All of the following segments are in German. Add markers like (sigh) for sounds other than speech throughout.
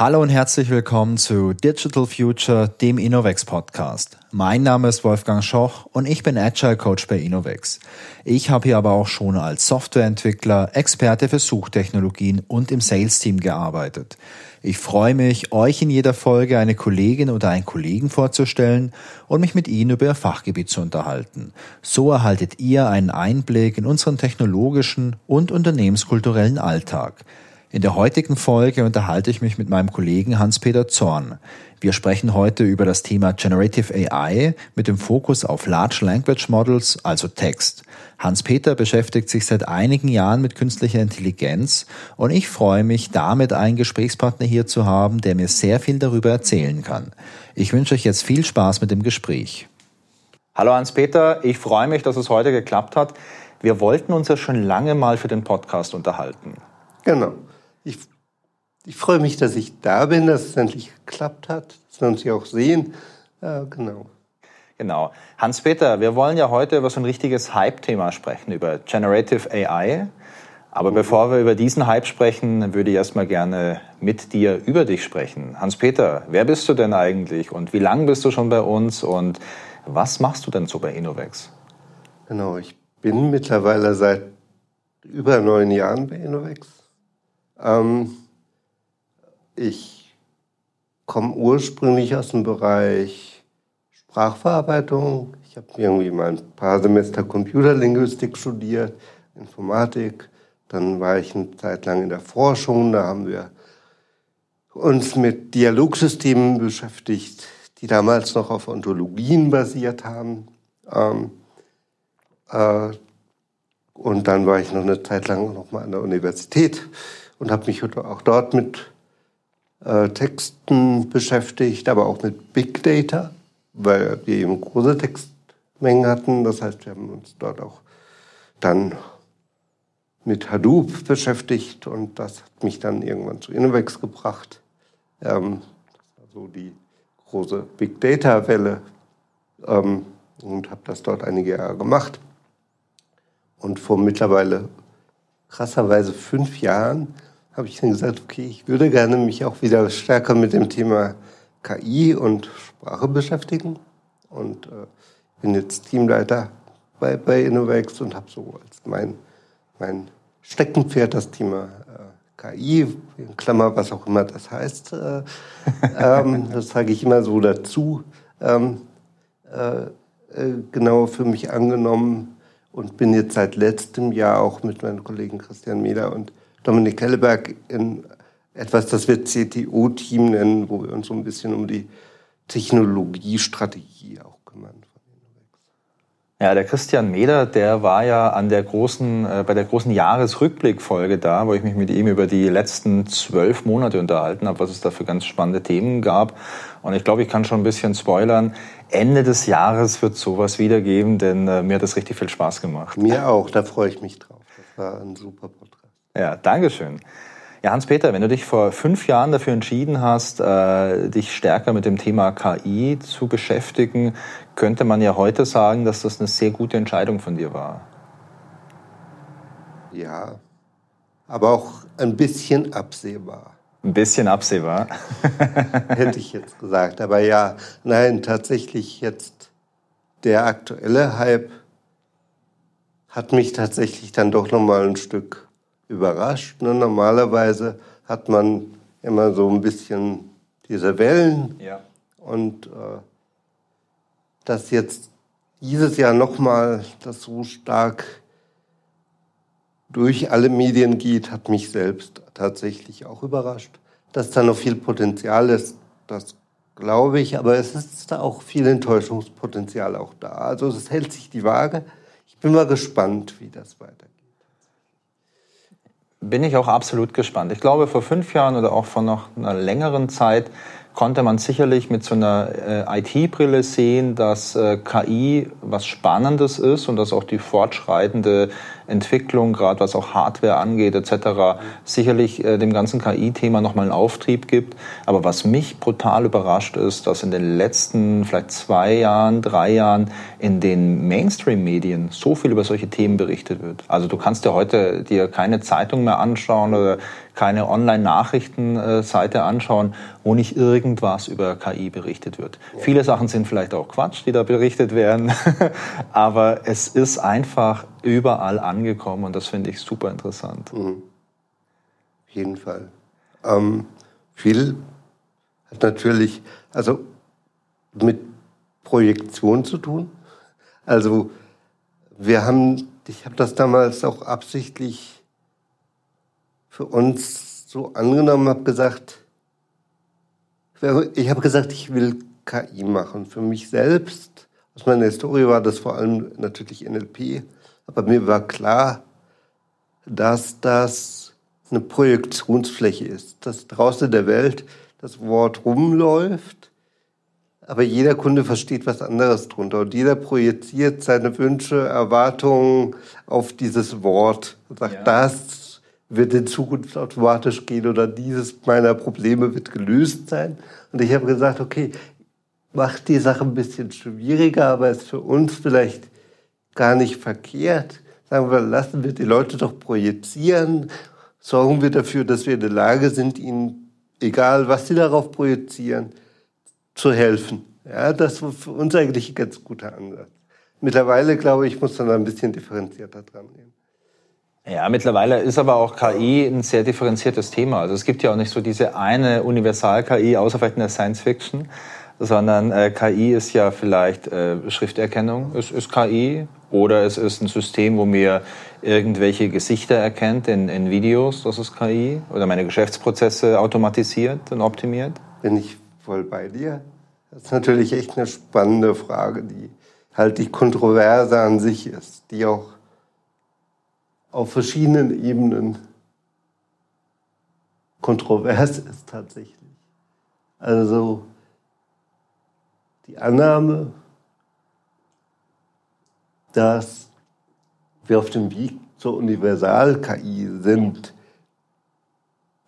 Hallo und herzlich willkommen zu Digital Future, dem Innovex Podcast. Mein Name ist Wolfgang Schoch und ich bin Agile Coach bei Innovex. Ich habe hier aber auch schon als Softwareentwickler, Experte für Suchtechnologien und im Sales Team gearbeitet. Ich freue mich, euch in jeder Folge eine Kollegin oder einen Kollegen vorzustellen und mich mit ihnen über ihr Fachgebiet zu unterhalten. So erhaltet ihr einen Einblick in unseren technologischen und unternehmenskulturellen Alltag. In der heutigen Folge unterhalte ich mich mit meinem Kollegen Hans-Peter Zorn. Wir sprechen heute über das Thema Generative AI mit dem Fokus auf Large Language Models, also Text. Hans-Peter beschäftigt sich seit einigen Jahren mit künstlicher Intelligenz und ich freue mich, damit einen Gesprächspartner hier zu haben, der mir sehr viel darüber erzählen kann. Ich wünsche euch jetzt viel Spaß mit dem Gespräch. Hallo Hans-Peter, ich freue mich, dass es heute geklappt hat. Wir wollten uns ja schon lange mal für den Podcast unterhalten. Genau. Ich, ich freue mich, dass ich da bin, dass es endlich geklappt hat, dass wir uns hier auch sehen. Ja, genau. Genau. Hans-Peter, wir wollen ja heute über so ein richtiges Hype-Thema sprechen, über Generative AI. Aber mhm. bevor wir über diesen Hype sprechen, würde ich erstmal gerne mit dir über dich sprechen. Hans-Peter, wer bist du denn eigentlich und wie lange bist du schon bei uns und was machst du denn so bei Innovex? Genau, ich bin mittlerweile seit über neun Jahren bei Innovex ähm, ich komme ursprünglich aus dem Bereich Sprachverarbeitung. Ich habe irgendwie mal ein paar Semester Computerlinguistik studiert, Informatik. Dann war ich eine Zeit lang in der Forschung. Da haben wir uns mit Dialogsystemen beschäftigt, die damals noch auf Ontologien basiert haben. Ähm, äh, und dann war ich noch eine Zeit lang noch mal an der Universität und habe mich auch dort mit äh, Texten beschäftigt, aber auch mit Big Data, weil wir eben große Textmengen hatten. Das heißt, wir haben uns dort auch dann mit Hadoop beschäftigt und das hat mich dann irgendwann zu Innovex gebracht. Ähm, das war so die große Big Data Welle ähm, und habe das dort einige Jahre gemacht. Und vor mittlerweile krasserweise fünf Jahren habe ich dann gesagt, okay, ich würde gerne mich auch wieder stärker mit dem Thema KI und Sprache beschäftigen. Und äh, bin jetzt Teamleiter bei, bei Innovex und habe so als mein, mein Steckenpferd das Thema äh, KI, in Klammer, was auch immer das heißt. Äh, (laughs) ähm, das sage ich immer so dazu. Ähm, äh, äh, genau für mich angenommen und bin jetzt seit letztem Jahr auch mit meinem Kollegen Christian Meder und Dominik Helleberg in etwas, das wir CTO-Team nennen, wo wir uns so ein bisschen um die Technologiestrategie auch kümmern. Ja, der Christian Meder, der war ja an der großen, äh, bei der großen Jahresrückblickfolge da, wo ich mich mit ihm über die letzten zwölf Monate unterhalten habe, was es da für ganz spannende Themen gab. Und ich glaube, ich kann schon ein bisschen spoilern. Ende des Jahres wird sowas wieder geben, denn äh, mir hat das richtig viel Spaß gemacht. Mir auch, da freue ich mich drauf. Das war ein super Podcast. Ja, Dankeschön. Ja, Hans-Peter, wenn du dich vor fünf Jahren dafür entschieden hast, äh, dich stärker mit dem Thema KI zu beschäftigen, könnte man ja heute sagen, dass das eine sehr gute Entscheidung von dir war. Ja, aber auch ein bisschen absehbar. Ein bisschen absehbar. (laughs) Hätte ich jetzt gesagt. Aber ja, nein, tatsächlich jetzt der aktuelle Hype hat mich tatsächlich dann doch noch mal ein Stück überrascht. Ne? Normalerweise hat man immer so ein bisschen diese Wellen. Ja. Und äh, dass jetzt dieses Jahr nochmal das so stark durch alle Medien geht, hat mich selbst tatsächlich auch überrascht. Dass da noch viel Potenzial ist, das glaube ich, aber es ist da auch viel Enttäuschungspotenzial auch da. Also es hält sich die Waage. Ich bin mal gespannt, wie das weitergeht bin ich auch absolut gespannt. Ich glaube, vor fünf Jahren oder auch vor noch einer längeren Zeit konnte man sicherlich mit so einer äh, IT-Brille sehen, dass äh, KI was Spannendes ist und dass auch die fortschreitende Entwicklung, gerade was auch Hardware angeht etc., sicherlich äh, dem ganzen KI-Thema nochmal einen Auftrieb gibt. Aber was mich brutal überrascht ist, dass in den letzten vielleicht zwei Jahren, drei Jahren in den Mainstream-Medien so viel über solche Themen berichtet wird. Also du kannst dir heute dir keine Zeitung mehr anschauen oder keine Online-Nachrichtenseite anschauen, wo nicht irgendwas über KI berichtet wird. Ja. Viele Sachen sind vielleicht auch Quatsch, die da berichtet werden, (laughs) aber es ist einfach überall angekommen und das finde ich super interessant. Mhm. Auf jeden Fall. Ähm, viel hat natürlich, also mit Projektion zu tun. Also wir haben, ich habe das damals auch absichtlich für uns so angenommen, habe gesagt, ich habe gesagt, ich will KI machen. Für mich selbst, aus meiner Historie war das vor allem natürlich NLP, aber mir war klar, dass das eine Projektionsfläche ist, dass draußen in der Welt das Wort rumläuft, aber jeder Kunde versteht was anderes drunter und jeder projiziert seine Wünsche, Erwartungen auf dieses Wort und sagt, ja. das wird in Zukunft automatisch gehen oder dieses meiner Probleme wird gelöst sein. Und ich habe gesagt, okay, macht die Sache ein bisschen schwieriger, aber ist für uns vielleicht gar nicht verkehrt. Sagen wir, lassen wir die Leute doch projizieren, sorgen wir dafür, dass wir in der Lage sind, ihnen egal was sie darauf projizieren, zu helfen. Ja, das war für uns eigentlich ein ganz guter Ansatz. Mittlerweile, glaube ich, muss man da ein bisschen differenzierter dran gehen. Ja, mittlerweile ist aber auch KI ein sehr differenziertes Thema. Also es gibt ja auch nicht so diese eine Universal-KI, außer vielleicht in der Science Fiction, sondern äh, KI ist ja vielleicht äh, Schrifterkennung, ist, ist KI, oder es ist ein System, wo mir irgendwelche Gesichter erkennt in, in Videos, das ist KI, oder meine Geschäftsprozesse automatisiert und optimiert? Bin ich voll bei dir. Das ist natürlich echt eine spannende Frage, die halt die Kontroverse an sich ist, die auch auf verschiedenen Ebenen kontrovers ist tatsächlich. Also die Annahme, dass wir auf dem Weg zur Universal-KI sind,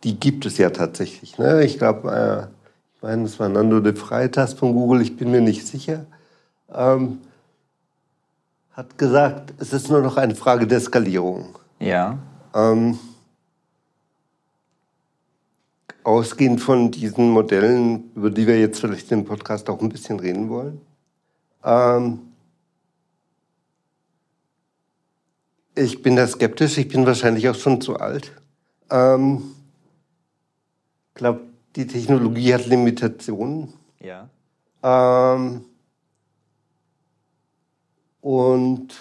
die gibt es ja tatsächlich. Ne? Ich glaube, äh, ich meine, es war Nando de Freitas von Google, ich bin mir nicht sicher, ähm, hat gesagt, es ist nur noch eine Frage der Skalierung. Ja. Ähm, ausgehend von diesen Modellen, über die wir jetzt vielleicht im Podcast auch ein bisschen reden wollen, ähm, Ich bin da skeptisch, ich bin wahrscheinlich auch schon zu alt. Ähm, ich glaube, die Technologie hat Limitationen. Ja. Ähm, und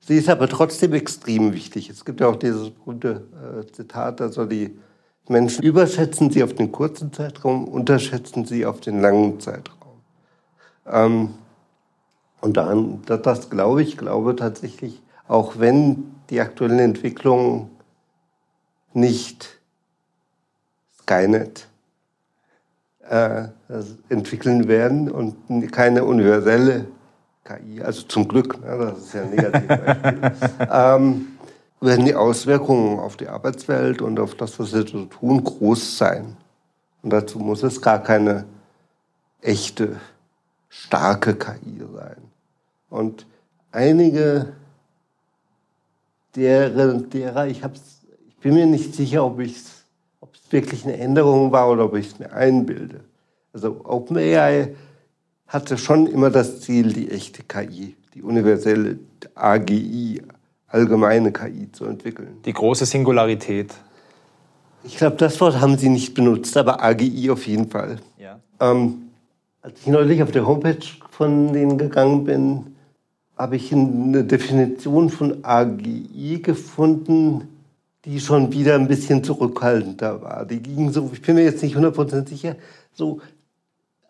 sie ist aber trotzdem extrem wichtig. Es gibt ja auch dieses berühmte äh, Zitat, also die Menschen überschätzen sie auf den kurzen Zeitraum, unterschätzen sie auf den langen Zeitraum. Ähm, und daran, das, das glaube ich, glaube tatsächlich, auch wenn die aktuellen Entwicklungen nicht Skynet äh, entwickeln werden und keine universelle KI, also zum Glück, ne, das ist ja ein Negativbeispiel, (laughs) ähm, werden die Auswirkungen auf die Arbeitswelt und auf das, was wir so tun, groß sein. Und dazu muss es gar keine echte, starke KI sein. Und einige derer, derer ich, hab's, ich bin mir nicht sicher, ob es wirklich eine Änderung war oder ob ich es mir einbilde. Also OpenAI hatte schon immer das Ziel, die echte KI, die universelle AGI, allgemeine KI zu entwickeln. Die große Singularität. Ich glaube, das Wort haben sie nicht benutzt, aber AGI auf jeden Fall. Ja. Ähm, als ich neulich auf der Homepage von denen gegangen bin, habe ich eine Definition von AGI gefunden, die schon wieder ein bisschen zurückhaltender war. Die ging so, ich bin mir jetzt nicht 100% sicher, so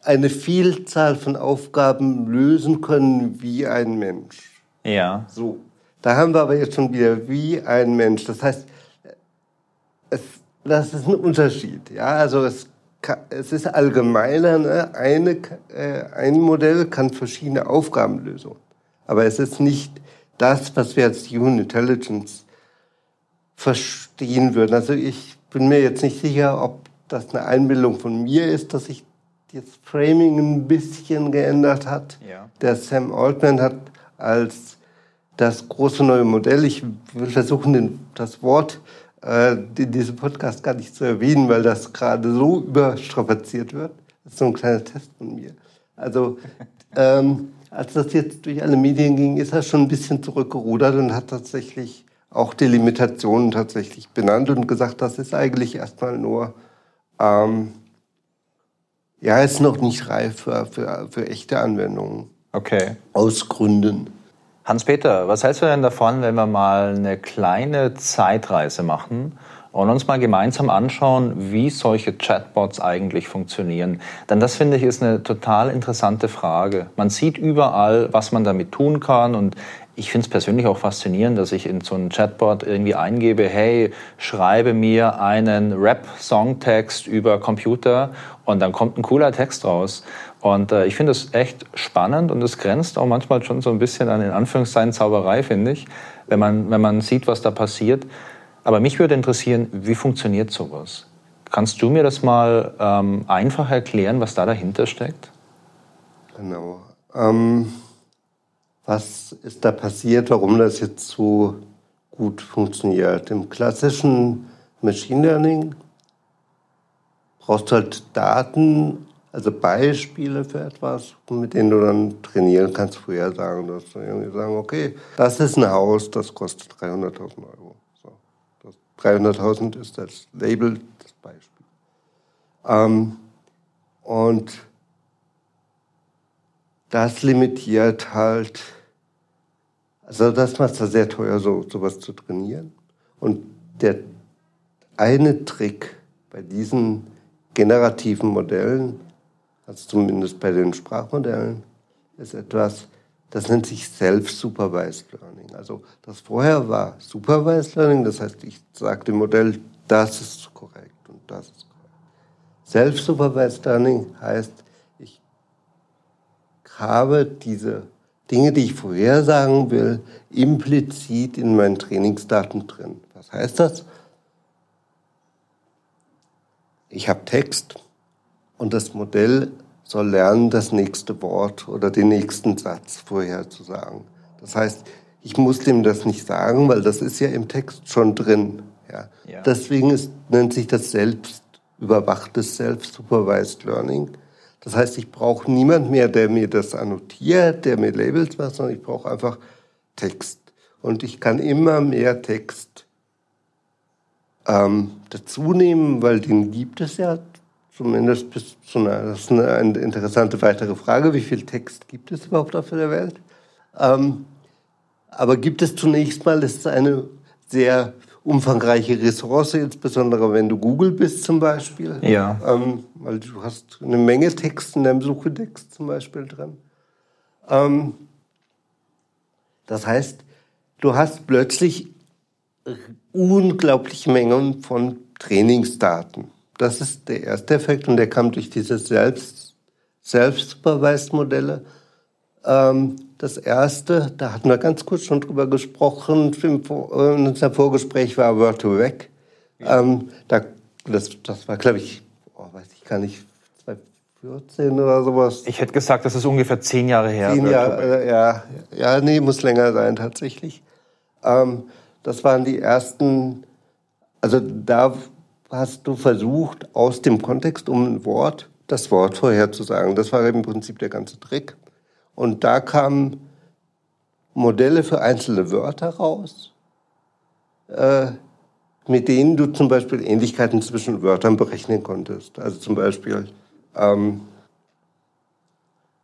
eine Vielzahl von Aufgaben lösen können wie ein Mensch. Ja. So. Da haben wir aber jetzt schon wieder wie ein Mensch. Das heißt, es, das ist ein Unterschied. Ja, also es, es ist allgemeiner. Ne? Eine, äh, ein Modell kann verschiedene Aufgaben lösen. Aber es ist nicht das, was wir als Human Intelligence verstehen würden. Also ich bin mir jetzt nicht sicher, ob das eine Einbildung von mir ist, dass sich das Framing ein bisschen geändert hat. Ja. Der Sam Altman hat als das große neue Modell, ich will versuchen, den, das Wort äh, in diesem Podcast gar nicht zu erwähnen, weil das gerade so überstrapaziert wird. Das ist so ein kleiner Test von mir. Also, (laughs) ähm, als das jetzt durch alle Medien ging, ist er schon ein bisschen zurückgerudert und hat tatsächlich auch die Limitationen tatsächlich benannt und gesagt, das ist eigentlich erstmal nur, ähm, ja, ist noch nicht reif für, für, für echte Anwendungen. Okay. Aus Gründen. Hans-Peter, was hältst du denn davon, wenn wir mal eine kleine Zeitreise machen und uns mal gemeinsam anschauen, wie solche Chatbots eigentlich funktionieren? Denn das finde ich ist eine total interessante Frage. Man sieht überall, was man damit tun kann und ich finde es persönlich auch faszinierend, dass ich in so einen Chatbot irgendwie eingebe, hey, schreibe mir einen Rap-Songtext über Computer und dann kommt ein cooler Text raus. Und äh, ich finde es echt spannend und es grenzt auch manchmal schon so ein bisschen an in Anführungszeichen Zauberei, finde ich, wenn man, wenn man sieht, was da passiert. Aber mich würde interessieren, wie funktioniert sowas? Kannst du mir das mal ähm, einfach erklären, was da dahinter steckt? Genau. Ähm was ist da passiert, warum das jetzt so gut funktioniert. Im klassischen Machine Learning brauchst du halt Daten, also Beispiele für etwas, mit denen du dann trainieren kannst, vorher sagen, dass du irgendwie sagen, okay, das ist ein Haus, das kostet 300.000 Euro. So. 300.000 ist das Label, das Beispiel. Ähm, und das limitiert halt, also das macht es sehr teuer, so sowas zu trainieren. Und der eine Trick bei diesen generativen Modellen, also zumindest bei den Sprachmodellen, ist etwas, das nennt sich Self-Supervised Learning. Also das vorher war Supervised Learning, das heißt, ich sage dem Modell, das ist korrekt und das ist korrekt. Self-Supervised Learning heißt, habe diese Dinge, die ich vorhersagen will, implizit in meinen Trainingsdaten drin. Was heißt das? Ich habe Text und das Modell soll lernen, das nächste Wort oder den nächsten Satz vorherzusagen. Das heißt, ich muss dem das nicht sagen, weil das ist ja im Text schon drin. Ja. ja. Deswegen ist, nennt sich das selbst überwachtes Self-Supervised Learning. Das heißt, ich brauche niemand mehr, der mir das annotiert, der mir Labels macht, sondern ich brauche einfach Text. Und ich kann immer mehr Text ähm, dazu nehmen, weil den gibt es ja zumindest bis zu einer, das ist eine, eine interessante weitere Frage, wie viel Text gibt es überhaupt auf der Welt? Ähm, aber gibt es zunächst mal, das ist eine sehr umfangreiche Ressource, insbesondere wenn du Google bist zum Beispiel. Ja. Ähm, weil du hast eine Menge Text in deinem Suchetext zum Beispiel drin. Ähm, das heißt, du hast plötzlich unglaubliche Mengen von Trainingsdaten. Das ist der erste Effekt und der kam durch diese Selbst, Selbstsupervised-Modelle. Ähm, das erste, da hatten wir ganz kurz schon drüber gesprochen, in unserem Vorgespräch war Word to Weg. Ja. Ähm, da, das, das war, glaube ich, oh, weiß ich gar nicht, 2014 oder sowas. Ich hätte gesagt, das ist ungefähr zehn Jahre her. Zehn Jahre, äh, ja, ja, nee, muss länger sein tatsächlich. Ähm, das waren die ersten, also da hast du versucht, aus dem Kontext um ein Wort das Wort vorherzusagen. Das war im Prinzip der ganze Trick. Und da kamen Modelle für einzelne Wörter raus, äh, mit denen du zum Beispiel Ähnlichkeiten zwischen Wörtern berechnen konntest. Also zum Beispiel, ähm,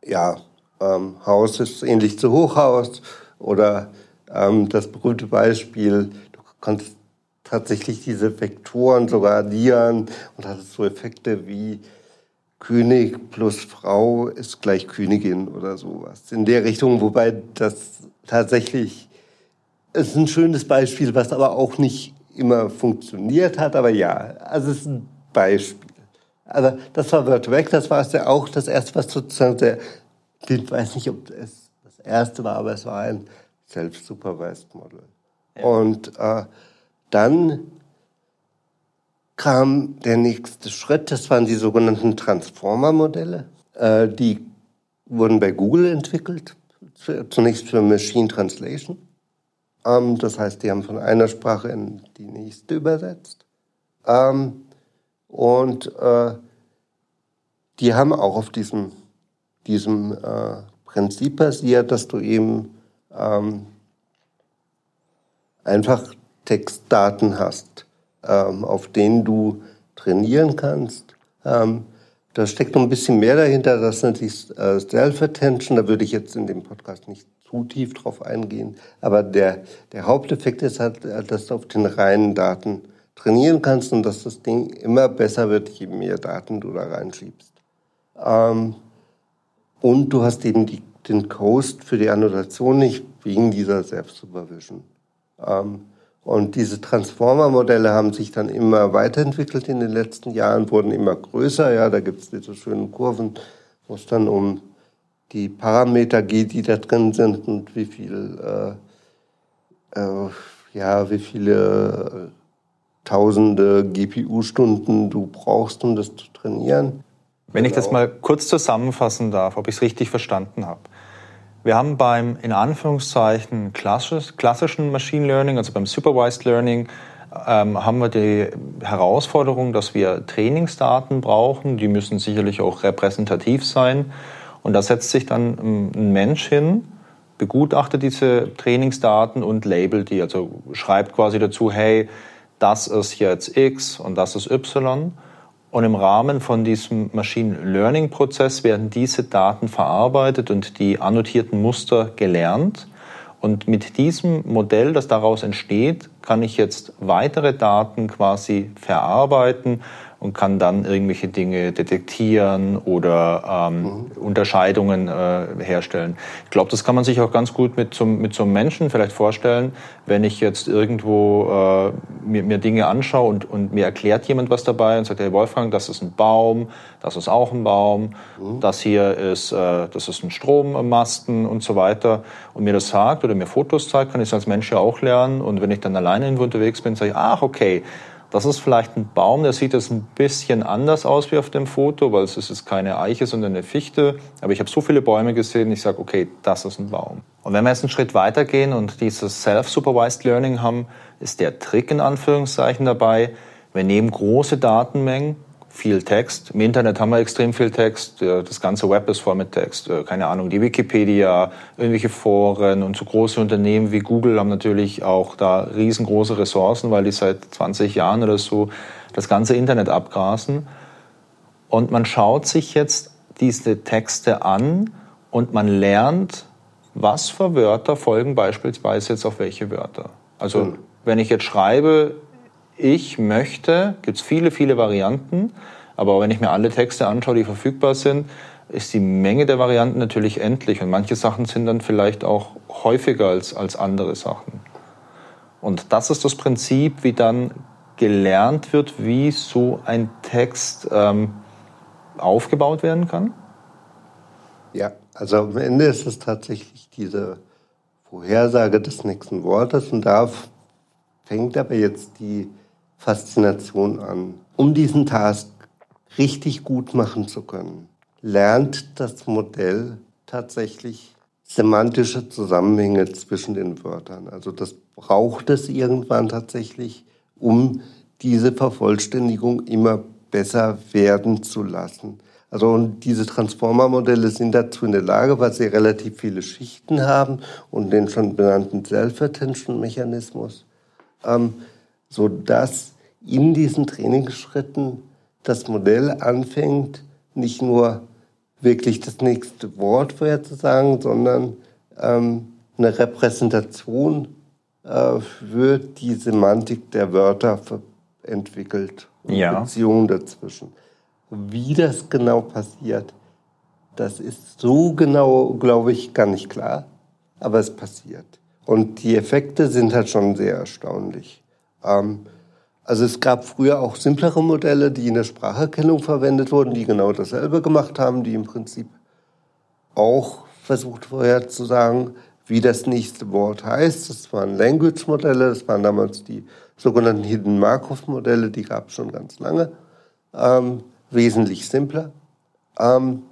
ja, ähm, Haus ist ähnlich zu Hochhaus oder ähm, das berühmte Beispiel, du kannst tatsächlich diese Vektoren sogar addieren und hattest so Effekte wie König plus Frau ist gleich Königin oder sowas. In der Richtung, wobei das tatsächlich ist ein schönes Beispiel, was aber auch nicht immer funktioniert hat, aber ja, also es ist ein Beispiel. Also das war Word Weg, das war es ja auch das erste, was sozusagen der, ich weiß nicht, ob es das erste war, aber es war ein Self-Supervised Model. Ja. Und äh, dann kam der nächste Schritt, das waren die sogenannten Transformer-Modelle. Äh, die wurden bei Google entwickelt, zunächst für Machine Translation. Ähm, das heißt, die haben von einer Sprache in die nächste übersetzt. Ähm, und äh, die haben auch auf diesem, diesem äh, Prinzip basiert, dass du eben ähm, einfach Textdaten hast, auf denen du trainieren kannst. Da steckt noch ein bisschen mehr dahinter, das nennt sich äh, Self-Attention. Da würde ich jetzt in dem Podcast nicht zu tief drauf eingehen. Aber der, der Haupteffekt ist halt, dass du auf den reinen Daten trainieren kannst und dass das Ding immer besser wird, je mehr Daten du da reinschiebst. Ähm, und du hast eben die, den Coast für die Annotation nicht wegen dieser Self-Supervision. Ähm, und diese Transformer-Modelle haben sich dann immer weiterentwickelt in den letzten Jahren, wurden immer größer. Ja, da gibt es diese schönen Kurven, wo es dann um die Parameter geht, die da drin sind und wie viel, äh, äh, ja, wie viele tausende GPU-Stunden du brauchst, um das zu trainieren. Wenn ich das genau. mal kurz zusammenfassen darf, ob ich es richtig verstanden habe. Wir haben beim in Anführungszeichen klassisch, klassischen Machine Learning, also beim Supervised Learning, ähm, haben wir die Herausforderung, dass wir Trainingsdaten brauchen. Die müssen sicherlich auch repräsentativ sein. Und da setzt sich dann ein Mensch hin, begutachtet diese Trainingsdaten und labelt die. Also schreibt quasi dazu, hey, das ist jetzt X und das ist Y. Und im Rahmen von diesem Machine Learning Prozess werden diese Daten verarbeitet und die annotierten Muster gelernt. Und mit diesem Modell, das daraus entsteht, kann ich jetzt weitere Daten quasi verarbeiten und kann dann irgendwelche Dinge detektieren oder ähm, mhm. Unterscheidungen äh, herstellen. Ich glaube, das kann man sich auch ganz gut mit so, mit so einem Menschen vielleicht vorstellen, wenn ich jetzt irgendwo äh, mir, mir Dinge anschaue und, und mir erklärt jemand was dabei und sagt, hey Wolfgang, das ist ein Baum, das ist auch ein Baum, mhm. das hier ist, äh, das ist ein Strommasten und so weiter und mir das sagt oder mir Fotos zeigt, kann ich es als Mensch ja auch lernen und wenn ich dann alleine irgendwo unterwegs bin, sage ich, ach okay, das ist vielleicht ein Baum, der sieht jetzt ein bisschen anders aus wie auf dem Foto, weil es ist keine Eiche, sondern eine Fichte. Aber ich habe so viele Bäume gesehen, ich sage, okay, das ist ein Baum. Und wenn wir jetzt einen Schritt weitergehen und dieses Self-Supervised Learning haben, ist der Trick in Anführungszeichen dabei. Wir nehmen große Datenmengen, viel Text. Im Internet haben wir extrem viel Text. Das ganze Web ist voll mit Text. Äh, keine Ahnung, die Wikipedia, irgendwelche Foren und so große Unternehmen wie Google haben natürlich auch da riesengroße Ressourcen, weil die seit 20 Jahren oder so das ganze Internet abgrasen. Und man schaut sich jetzt diese Texte an und man lernt, was für Wörter folgen beispielsweise jetzt auf welche Wörter. Also mhm. wenn ich jetzt schreibe, ich möchte, gibt es viele, viele Varianten, aber wenn ich mir alle Texte anschaue, die verfügbar sind, ist die Menge der Varianten natürlich endlich und manche Sachen sind dann vielleicht auch häufiger als, als andere Sachen. Und das ist das Prinzip, wie dann gelernt wird, wie so ein Text ähm, aufgebaut werden kann? Ja, also am Ende ist es tatsächlich diese Vorhersage des nächsten Wortes und da fängt aber jetzt die Faszination an. Um diesen Task richtig gut machen zu können, lernt das Modell tatsächlich semantische Zusammenhänge zwischen den Wörtern. Also das braucht es irgendwann tatsächlich, um diese Vervollständigung immer besser werden zu lassen. Also und diese Transformer-Modelle sind dazu in der Lage, weil sie relativ viele Schichten haben und den schon benannten Self-Attention-Mechanismus, ähm, so dass in diesen Trainingsschritten das Modell anfängt, nicht nur wirklich das nächste Wort vorherzusagen, sondern ähm, eine Repräsentation äh, für die Semantik der Wörter entwickelt und ja. Beziehungen dazwischen. Wie das genau passiert, das ist so genau, glaube ich, gar nicht klar, aber es passiert. Und die Effekte sind halt schon sehr erstaunlich. Ähm, also es gab früher auch simplere Modelle, die in der Spracherkennung verwendet wurden, die genau dasselbe gemacht haben, die im Prinzip auch versucht vorher zu sagen, wie das nächste Wort heißt. Das waren Language-Modelle, das waren damals die sogenannten Hidden Markov-Modelle, die gab es schon ganz lange, ähm, wesentlich simpler. Ähm,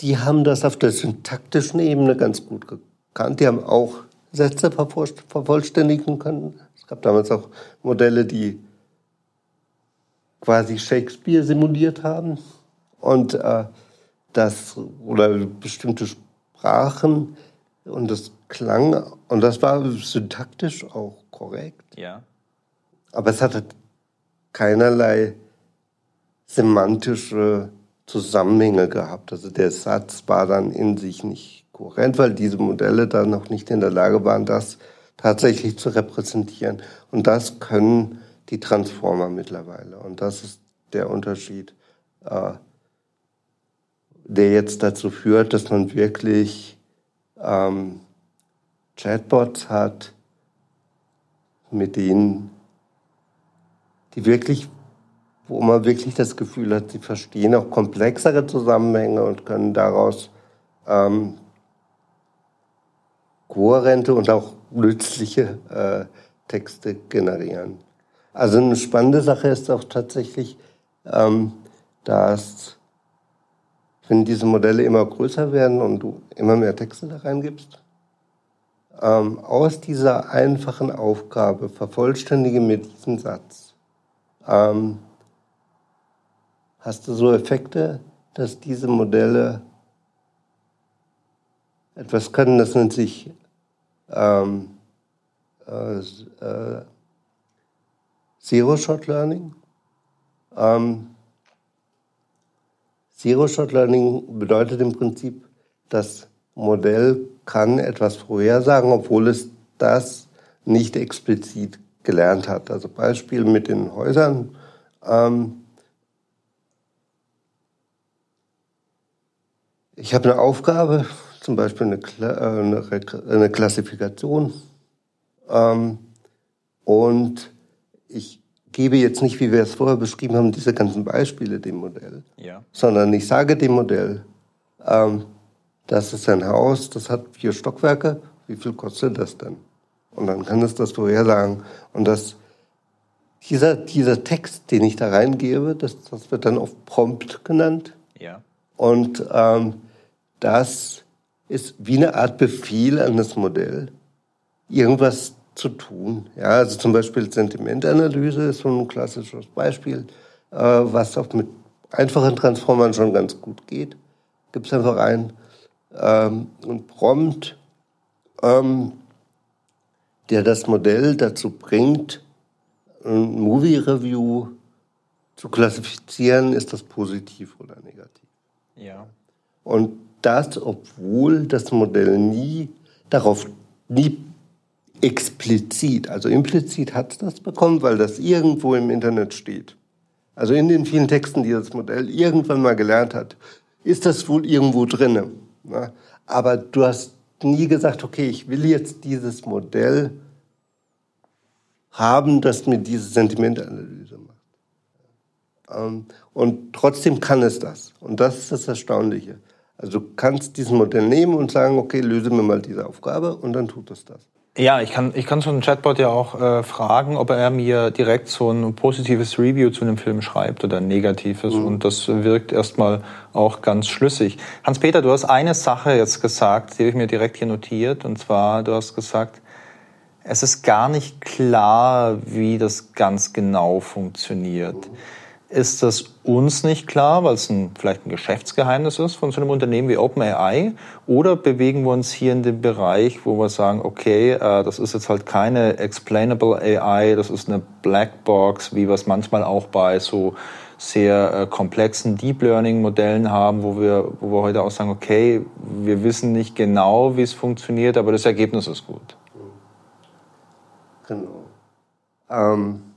die haben das auf der syntaktischen Ebene ganz gut gekannt. Die haben auch Sätze vervollständigen können. Es gab damals auch Modelle, die quasi Shakespeare simuliert haben und äh, das oder bestimmte Sprachen und das klang und das war syntaktisch auch korrekt. Ja. Aber es hatte keinerlei semantische Zusammenhänge gehabt. Also der Satz war dann in sich nicht kohärent, weil diese Modelle dann noch nicht in der Lage waren, das tatsächlich zu repräsentieren. Und das können die Transformer mittlerweile. Und das ist der Unterschied, äh, der jetzt dazu führt, dass man wirklich ähm, Chatbots hat, mit denen, die wirklich wo man wirklich das Gefühl hat, sie verstehen auch komplexere Zusammenhänge und können daraus ähm, kohärente und auch nützliche äh, Texte generieren. Also eine spannende Sache ist auch tatsächlich, ähm, dass wenn diese Modelle immer größer werden und du immer mehr Texte da reingibst, ähm, aus dieser einfachen Aufgabe vervollständige mir diesen Satz. Ähm, Hast du so Effekte, dass diese Modelle etwas können, das nennt sich ähm, äh, äh, Zero-Shot Learning? Ähm, Zero-Shot Learning bedeutet im Prinzip, das Modell kann etwas vorhersagen, obwohl es das nicht explizit gelernt hat. Also Beispiel mit den Häusern. Ähm, Ich habe eine Aufgabe, zum Beispiel eine, Kla äh, eine, eine Klassifikation. Ähm, und ich gebe jetzt nicht, wie wir es vorher beschrieben haben, diese ganzen Beispiele dem Modell, ja. sondern ich sage dem Modell, ähm, das ist ein Haus, das hat vier Stockwerke, wie viel kostet das denn? Und dann kann es das vorhersagen. Und das, dieser, dieser Text, den ich da reingebe, das, das wird dann oft Prompt genannt. Ja. Und ähm, das ist wie eine Art Befehl an das Modell, irgendwas zu tun. Ja, also zum Beispiel Sentimentanalyse ist so ein klassisches Beispiel, äh, was auch mit einfachen Transformern schon ganz gut geht. Gibt es einfach ein ähm, und Prompt, ähm, der das Modell dazu bringt, ein Movie-Review zu klassifizieren, ist das positiv oder negativ. Ja. Und das, obwohl das Modell nie darauf, nie explizit, also implizit hat es das bekommen, weil das irgendwo im Internet steht. Also in den vielen Texten, die das Modell irgendwann mal gelernt hat, ist das wohl irgendwo drinne. Ne? Aber du hast nie gesagt, okay, ich will jetzt dieses Modell haben, das mir diese Sentimentanalyse macht. Ähm, und trotzdem kann es das. Und das ist das Erstaunliche. Also du kannst dieses Modell nehmen und sagen, okay, löse mir mal diese Aufgabe und dann tut es das. Ja, ich kann, ich kann so einen Chatbot ja auch äh, fragen, ob er mir direkt so ein positives Review zu einem Film schreibt oder ein negatives. Mhm. Und das wirkt erstmal auch ganz schlüssig. Hans-Peter, du hast eine Sache jetzt gesagt, die habe ich mir direkt hier notiert. Und zwar, du hast gesagt, es ist gar nicht klar, wie das ganz genau funktioniert. Mhm ist das uns nicht klar, weil es ein, vielleicht ein Geschäftsgeheimnis ist von so einem Unternehmen wie OpenAI? Oder bewegen wir uns hier in dem Bereich, wo wir sagen, okay, äh, das ist jetzt halt keine explainable AI, das ist eine Blackbox, wie wir es manchmal auch bei so sehr äh, komplexen Deep Learning Modellen haben, wo wir, wo wir heute auch sagen, okay, wir wissen nicht genau, wie es funktioniert, aber das Ergebnis ist gut. Genau. Ähm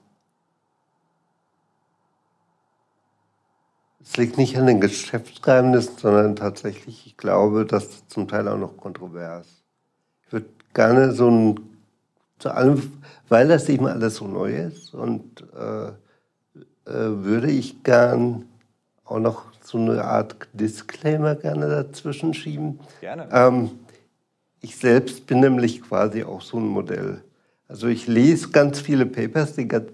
Es liegt nicht an den Geschäftsgeheimnissen, sondern tatsächlich, ich glaube, das ist zum Teil auch noch kontrovers. Ich würde gerne so ein, zu allem, weil das eben alles so neu ist und äh, äh, würde ich gern auch noch so eine Art Disclaimer gerne dazwischen schieben. Gerne. Ähm, ich selbst bin nämlich quasi auch so ein Modell. Also ich lese ganz viele Papers den ganzen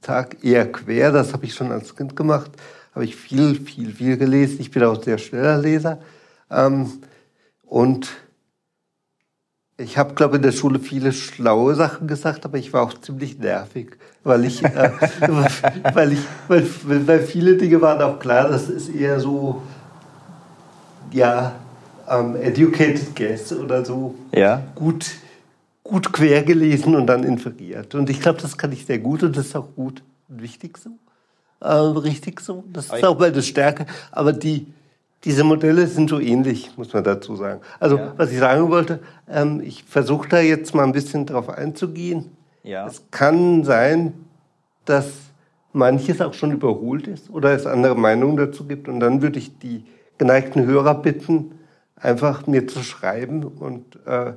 Tag eher quer, das habe ich schon als Kind gemacht habe ich viel, viel, viel gelesen. Ich bin auch sehr schneller Leser. Ähm, und ich habe, glaube ich, in der Schule viele schlaue Sachen gesagt, aber ich war auch ziemlich nervig, weil ich, äh, (laughs) weil ich, weil, weil viele Dinge waren auch klar, das ist eher so, ja, um, ähm, educated guess oder so ja. gut, gut quer gelesen und dann inferiert. Und ich glaube, das kann ich sehr gut und das ist auch gut und wichtig so, äh, richtig so. Das ist auch meine Stärke. Aber die diese Modelle sind so ähnlich, muss man dazu sagen. Also, ja. was ich sagen wollte, ähm, ich versuche da jetzt mal ein bisschen drauf einzugehen. Ja. Es kann sein, dass manches auch schon überholt ist oder es andere Meinungen dazu gibt. Und dann würde ich die geneigten Hörer bitten, einfach mir zu schreiben und äh,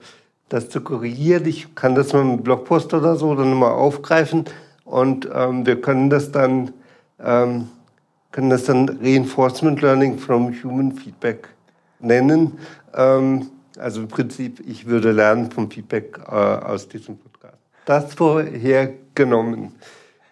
das zu korrigieren. Ich kann das mit einem Blogpost oder so dann mal aufgreifen und ähm, wir können das dann ähm, können das dann Reinforcement Learning from Human Feedback nennen. Ähm, also im Prinzip, ich würde lernen vom Feedback äh, aus diesem Podcast. Das vorher genommen.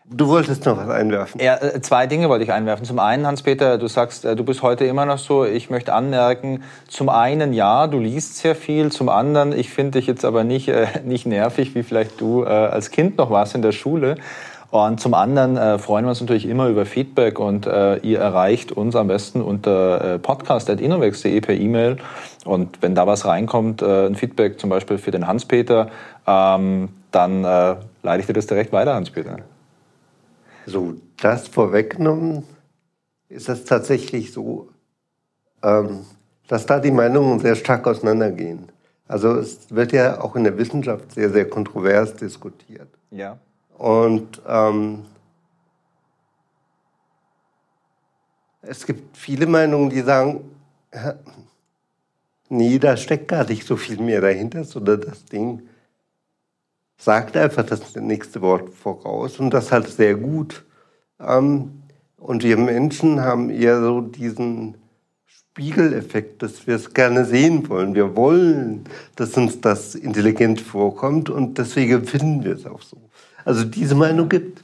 Du wolltest noch was einwerfen. Ja, äh, zwei Dinge wollte ich einwerfen. Zum einen, Hans-Peter, du sagst, äh, du bist heute immer noch so. Ich möchte anmerken, zum einen, ja, du liest sehr viel. Zum anderen, ich finde dich jetzt aber nicht, äh, nicht nervig, wie vielleicht du äh, als Kind noch warst in der Schule. Und zum anderen äh, freuen wir uns natürlich immer über Feedback und äh, ihr erreicht uns am besten unter äh, podcast.innovex.de per E-Mail. Und wenn da was reinkommt, äh, ein Feedback zum Beispiel für den Hans-Peter, ähm, dann äh, leite ich dir das direkt weiter, Hans-Peter. So, das vorweggenommen ist es tatsächlich so, ähm, dass da die Meinungen sehr stark auseinandergehen. Also es wird ja auch in der Wissenschaft sehr, sehr kontrovers diskutiert. Ja. Und ähm, es gibt viele Meinungen, die sagen, nee, da steckt gar nicht so viel mehr dahinter, sondern das Ding sagt einfach das nächste Wort voraus und das halt sehr gut. Ähm, und wir Menschen haben eher so diesen Spiegeleffekt, dass wir es gerne sehen wollen. Wir wollen, dass uns das intelligent vorkommt und deswegen finden wir es auch so. Also diese Meinung gibt.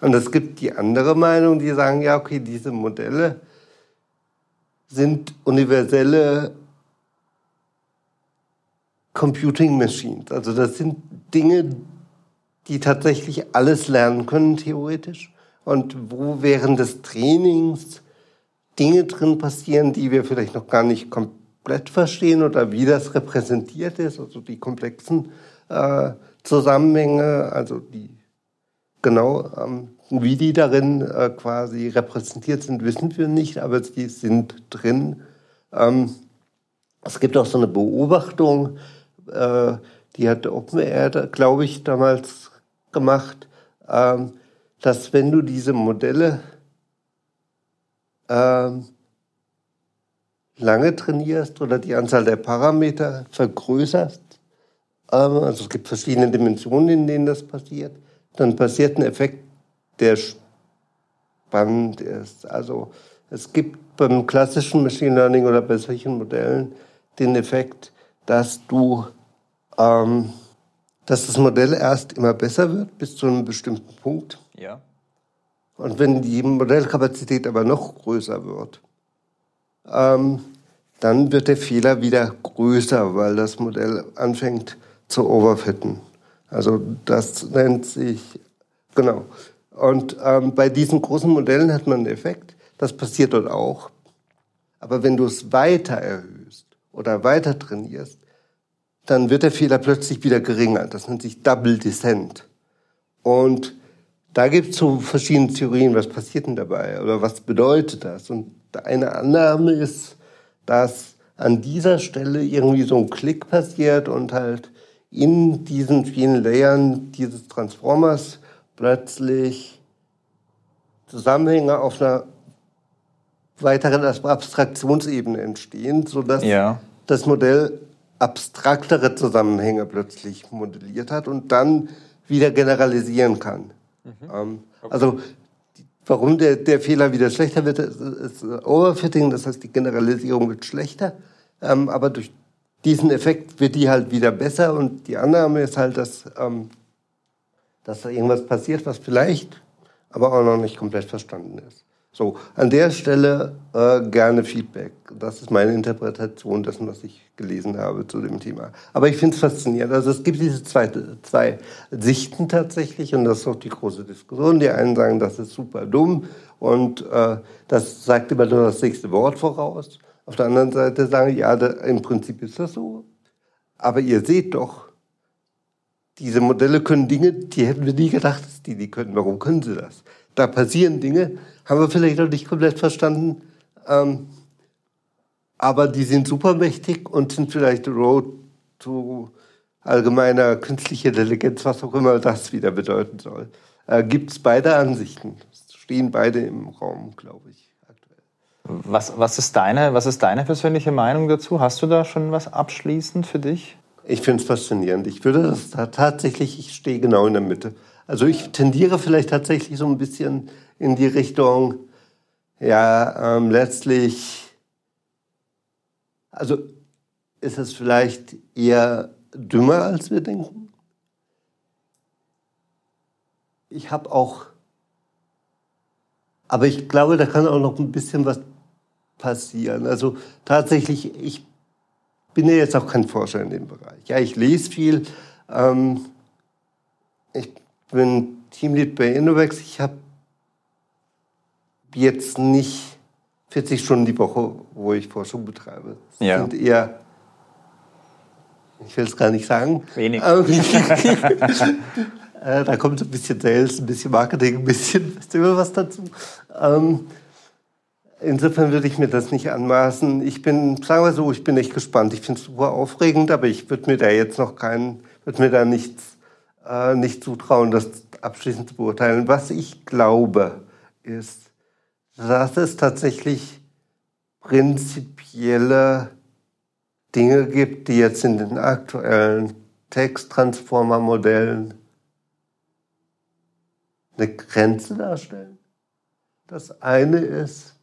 Und es gibt die andere Meinung, die sagen, ja, okay, diese Modelle sind universelle Computing Machines. Also das sind Dinge, die tatsächlich alles lernen können, theoretisch. Und wo während des Trainings Dinge drin passieren, die wir vielleicht noch gar nicht komplett verstehen oder wie das repräsentiert ist, also die komplexen äh, Zusammenhänge, also die genau, ähm, wie die darin äh, quasi repräsentiert sind, wissen wir nicht, aber sie sind drin. Ähm, es gibt auch so eine Beobachtung, äh, die hat OpenAir, glaube ich, damals gemacht, ähm, dass wenn du diese Modelle ähm, lange trainierst oder die Anzahl der Parameter vergrößerst, also es gibt verschiedene Dimensionen, in denen das passiert, dann passiert ein Effekt, der spannend ist. Also es gibt beim klassischen Machine Learning oder bei solchen Modellen den Effekt, dass du, ähm, dass das Modell erst immer besser wird bis zu einem bestimmten Punkt. Ja. Und wenn die Modellkapazität aber noch größer wird, ähm, dann wird der Fehler wieder größer, weil das Modell anfängt zu overfitten. Also das nennt sich, genau. Und ähm, bei diesen großen Modellen hat man einen Effekt, das passiert dort auch. Aber wenn du es weiter erhöhst oder weiter trainierst, dann wird der Fehler plötzlich wieder geringer. Das nennt sich Double Descent. Und da gibt es so verschiedene Theorien, was passiert denn dabei oder was bedeutet das? Und eine Annahme ist, dass an dieser Stelle irgendwie so ein Klick passiert und halt in diesen vielen Layern dieses Transformers plötzlich Zusammenhänge auf einer weiteren Abstraktionsebene entstehen, sodass ja. das Modell abstraktere Zusammenhänge plötzlich modelliert hat und dann wieder generalisieren kann. Mhm. Ähm, okay. Also warum der, der Fehler wieder schlechter wird, ist, ist Overfitting, das heißt die Generalisierung wird schlechter, ähm, aber durch diesen Effekt wird die halt wieder besser und die Annahme ist halt, dass, ähm, dass da irgendwas passiert, was vielleicht aber auch noch nicht komplett verstanden ist. So, an der Stelle äh, gerne Feedback. Das ist meine Interpretation dessen, was ich gelesen habe zu dem Thema. Aber ich finde es faszinierend. Also es gibt diese zwei, zwei Sichten tatsächlich und das ist auch die große Diskussion. Die einen sagen, das ist super dumm und äh, das sagt immer nur das nächste Wort voraus. Auf der anderen Seite sagen, ja, da, im Prinzip ist das so. Aber ihr seht doch, diese Modelle können Dinge, die hätten wir nie gedacht, dass die die können. Warum können sie das? Da passieren Dinge, haben wir vielleicht noch nicht komplett verstanden. Ähm, aber die sind supermächtig und sind vielleicht Road to allgemeiner künstlicher Intelligenz, was auch immer das wieder bedeuten soll. Äh, Gibt es beide Ansichten. Stehen beide im Raum, glaube ich. Was, was, ist deine, was ist deine persönliche Meinung dazu? Hast du da schon was abschließend für dich? Ich finde es faszinierend. Ich würde das da tatsächlich, ich stehe genau in der Mitte. Also ich tendiere vielleicht tatsächlich so ein bisschen in die Richtung, ja, ähm, letztlich, also ist es vielleicht eher dümmer, als wir denken. Ich habe auch, aber ich glaube, da kann auch noch ein bisschen was passieren. Also tatsächlich, ich bin ja jetzt auch kein Forscher in dem Bereich. Ja, ich lese viel. Ähm, ich bin Teamlead bei Innovex. Ich habe jetzt nicht 40 Stunden die Woche, wo ich Forschung betreibe. Das ja. sind eher, ich will es gar nicht sagen. Wenig. (laughs) äh, da kommt ein bisschen Sales, ein bisschen Marketing, ein bisschen was dazu. Ähm, insofern würde ich mir das nicht anmaßen. Ich bin, sagen wir so, ich bin echt gespannt. Ich finde es super aufregend, aber ich würde mir da jetzt noch keinen, würde mir da nichts, äh, nicht zutrauen, das abschließend zu beurteilen. Was ich glaube, ist, dass es tatsächlich prinzipielle Dinge gibt, die jetzt in den aktuellen Texttransformer-Modellen eine Grenze darstellen. Das eine ist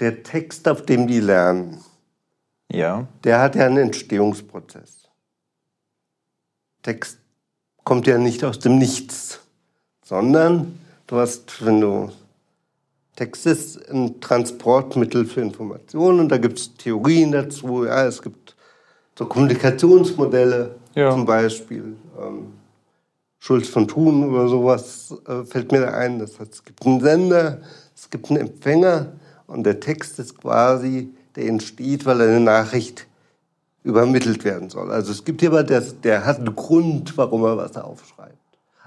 der Text, auf dem die lernen. Ja. Der hat ja einen Entstehungsprozess. Text kommt ja nicht aus dem Nichts sondern du hast, wenn du Text ist ein Transportmittel für Informationen und da gibt es Theorien dazu. Ja, es gibt so Kommunikationsmodelle ja. zum Beispiel. Ähm, Schulz von Thun oder sowas äh, fällt mir da ein. Das heißt, es gibt einen Sender, es gibt einen Empfänger und der Text ist quasi, der entsteht, weil eine Nachricht übermittelt werden soll. Also es gibt jemand, der, der hat einen Grund, warum er was aufschreibt.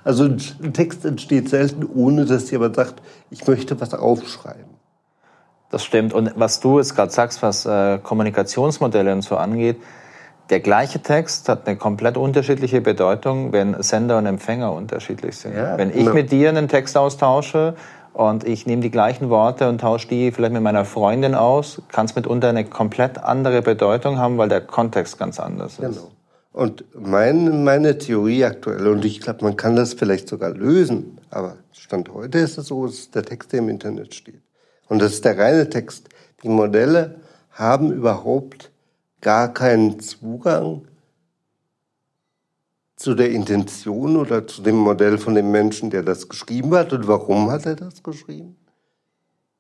Also ein Text entsteht selten, ohne dass jemand sagt, ich möchte was aufschreiben. Das stimmt. Und was du jetzt gerade sagst, was äh, Kommunikationsmodelle und so angeht, der gleiche Text hat eine komplett unterschiedliche Bedeutung, wenn Sender und Empfänger unterschiedlich sind. Ja, wenn ich genau. mit dir einen Text austausche und ich nehme die gleichen Worte und tausche die vielleicht mit meiner Freundin aus, kann es mitunter eine komplett andere Bedeutung haben, weil der Kontext ganz anders ist. Genau. Und mein, meine Theorie aktuell, und ich glaube, man kann das vielleicht sogar lösen, aber Stand heute ist es so, dass der Text, der im Internet steht. Und das ist der reine Text. Die Modelle haben überhaupt gar keinen Zugang zu der Intention oder zu dem Modell von dem Menschen, der das geschrieben hat. Und warum hat er das geschrieben?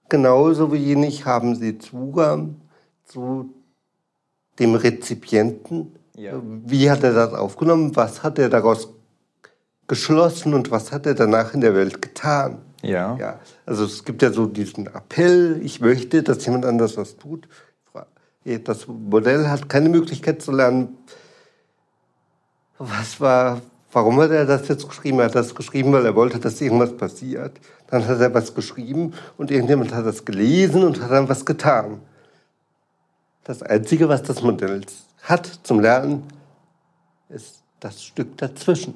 Genauso wenig haben sie Zugang zu dem Rezipienten, ja. Wie hat er das aufgenommen? Was hat er daraus geschlossen und was hat er danach in der Welt getan? Ja. ja. Also es gibt ja so diesen Appell, ich möchte, dass jemand anders was tut. Das Modell hat keine Möglichkeit zu lernen, was war, warum hat er das jetzt geschrieben? Er hat das geschrieben, weil er wollte, dass irgendwas passiert. Dann hat er was geschrieben und irgendjemand hat das gelesen und hat dann was getan. Das Einzige, was das Modell hat zum Lernen, ist das Stück dazwischen.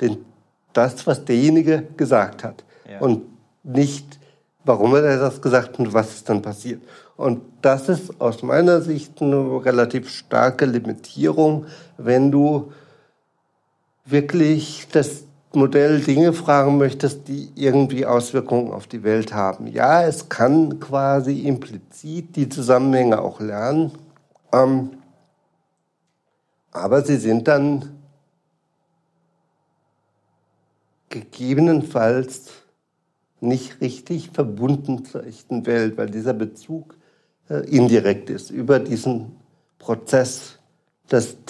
Den, das, was derjenige gesagt hat. Ja. Und nicht, warum hat er das gesagt und was ist dann passiert. Und das ist aus meiner Sicht eine relativ starke Limitierung, wenn du wirklich das Modell Dinge fragen möchtest, die irgendwie Auswirkungen auf die Welt haben. Ja, es kann quasi implizit die Zusammenhänge auch lernen. Ähm, aber sie sind dann gegebenenfalls nicht richtig verbunden zur echten Welt, weil dieser Bezug äh, indirekt ist über diesen Prozess des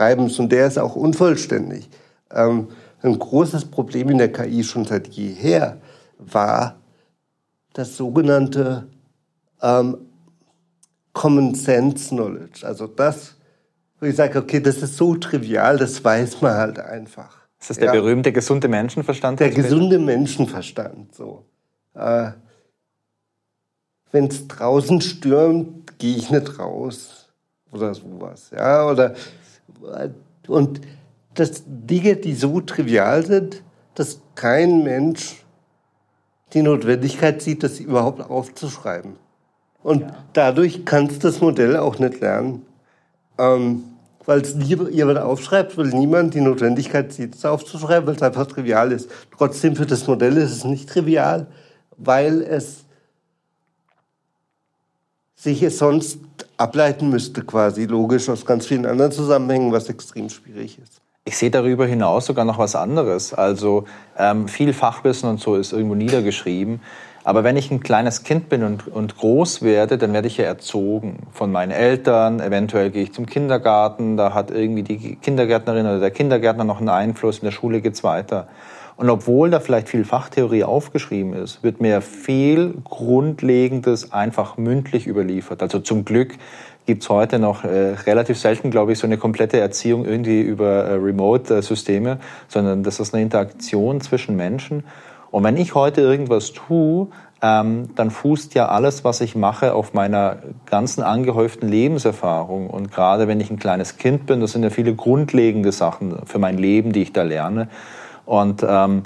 Textschreibens und der ist auch unvollständig. Ähm, ein großes Problem in der KI schon seit jeher war das sogenannte ähm, Common Sense Knowledge. Also das, wo ich sage, okay, das ist so trivial, das weiß man halt einfach. Ist das der ja. berühmte gesunde Menschenverstand? Der gesunde Menschenverstand, so. Äh, Wenn es draußen stürmt, gehe ich nicht raus oder sowas, ja, oder und das Dinge, die so trivial sind, dass kein Mensch die Notwendigkeit sieht, das überhaupt aufzuschreiben. Und ja. dadurch kannst du das Modell auch nicht lernen. Ähm, weil es jemand aufschreibt, weil niemand die Notwendigkeit sieht, es aufzuschreiben, weil es einfach trivial ist. Trotzdem für das Modell ist es nicht trivial, weil es sich es sonst ableiten müsste, quasi logisch aus ganz vielen anderen Zusammenhängen, was extrem schwierig ist. Ich sehe darüber hinaus sogar noch was anderes. Also ähm, viel Fachwissen und so ist irgendwo niedergeschrieben. Aber wenn ich ein kleines Kind bin und, und groß werde, dann werde ich ja erzogen von meinen Eltern. Eventuell gehe ich zum Kindergarten, da hat irgendwie die Kindergärtnerin oder der Kindergärtner noch einen Einfluss, in der Schule geht's weiter. Und obwohl da vielleicht viel Fachtheorie aufgeschrieben ist, wird mir viel Grundlegendes einfach mündlich überliefert. Also zum Glück gibt's heute noch äh, relativ selten, glaube ich, so eine komplette Erziehung irgendwie über äh, Remote-Systeme, sondern das ist eine Interaktion zwischen Menschen. Und wenn ich heute irgendwas tue, ähm, dann fußt ja alles, was ich mache, auf meiner ganzen angehäuften Lebenserfahrung. Und gerade wenn ich ein kleines Kind bin, das sind ja viele grundlegende Sachen für mein Leben, die ich da lerne. Und ähm,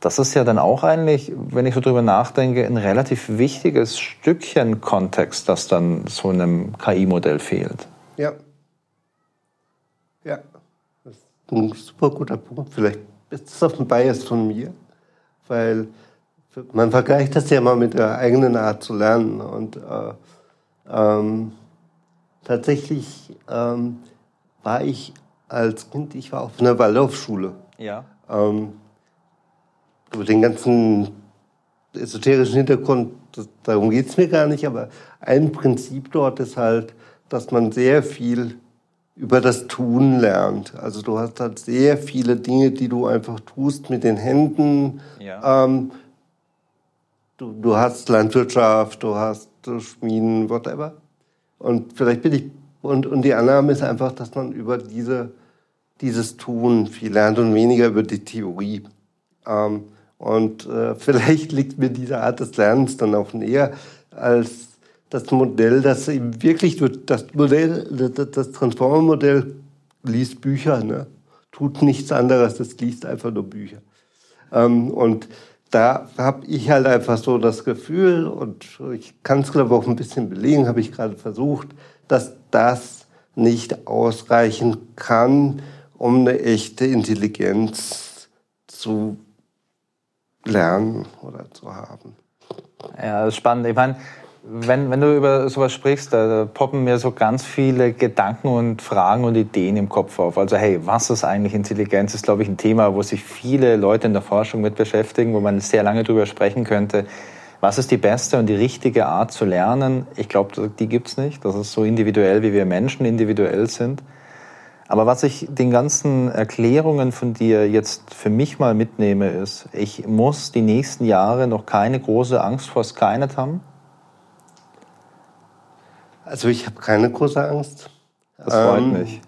das ist ja dann auch eigentlich, wenn ich so drüber nachdenke, ein relativ wichtiges Stückchen Kontext, das dann so einem KI-Modell fehlt. Ja. Ja. Das ist ein super guter Punkt. Vielleicht ist das auf ein Bias von mir weil man vergleicht das ja mal mit der eigenen Art zu lernen. Und äh, ähm, tatsächlich ähm, war ich als Kind, ich war auf einer Waldorfschule. Ja. Ähm, über den ganzen esoterischen Hintergrund, darum geht es mir gar nicht, aber ein Prinzip dort ist halt, dass man sehr viel über das Tun lernt. Also du hast halt sehr viele Dinge, die du einfach tust mit den Händen. Ja. Ähm, du, du hast Landwirtschaft, du hast Schmieden, whatever. Und vielleicht bin ich, und, und die Annahme ist einfach, dass man über diese, dieses Tun viel lernt und weniger über die Theorie. Ähm, und äh, (laughs) vielleicht liegt mir diese Art des Lernens dann auch näher als das Modell, das eben wirklich, das Modell, das Transformer-Modell liest Bücher, ne? tut nichts anderes, das liest einfach nur Bücher. Ähm, und da habe ich halt einfach so das Gefühl, und ich kann es glaube ich auch ein bisschen belegen, habe ich gerade versucht, dass das nicht ausreichen kann, um eine echte Intelligenz zu lernen oder zu haben. Ja, das ist spannend. Ich meine, wenn, wenn du über sowas sprichst, da, poppen mir so ganz viele Gedanken und Fragen und Ideen im Kopf auf. Also hey, was ist eigentlich Intelligenz? Ist, glaube ich, ein Thema, wo sich viele Leute in der Forschung mit beschäftigen, wo man sehr lange drüber sprechen könnte. Was ist die beste und die richtige Art zu lernen? Ich glaube, die gibt's nicht. Das ist so individuell, wie wir Menschen individuell sind. Aber was ich den ganzen Erklärungen von dir jetzt für mich mal mitnehme, ist, ich muss die nächsten Jahre noch keine große Angst vor Skynet haben also ich habe keine große Angst. Das freut ähm, mich.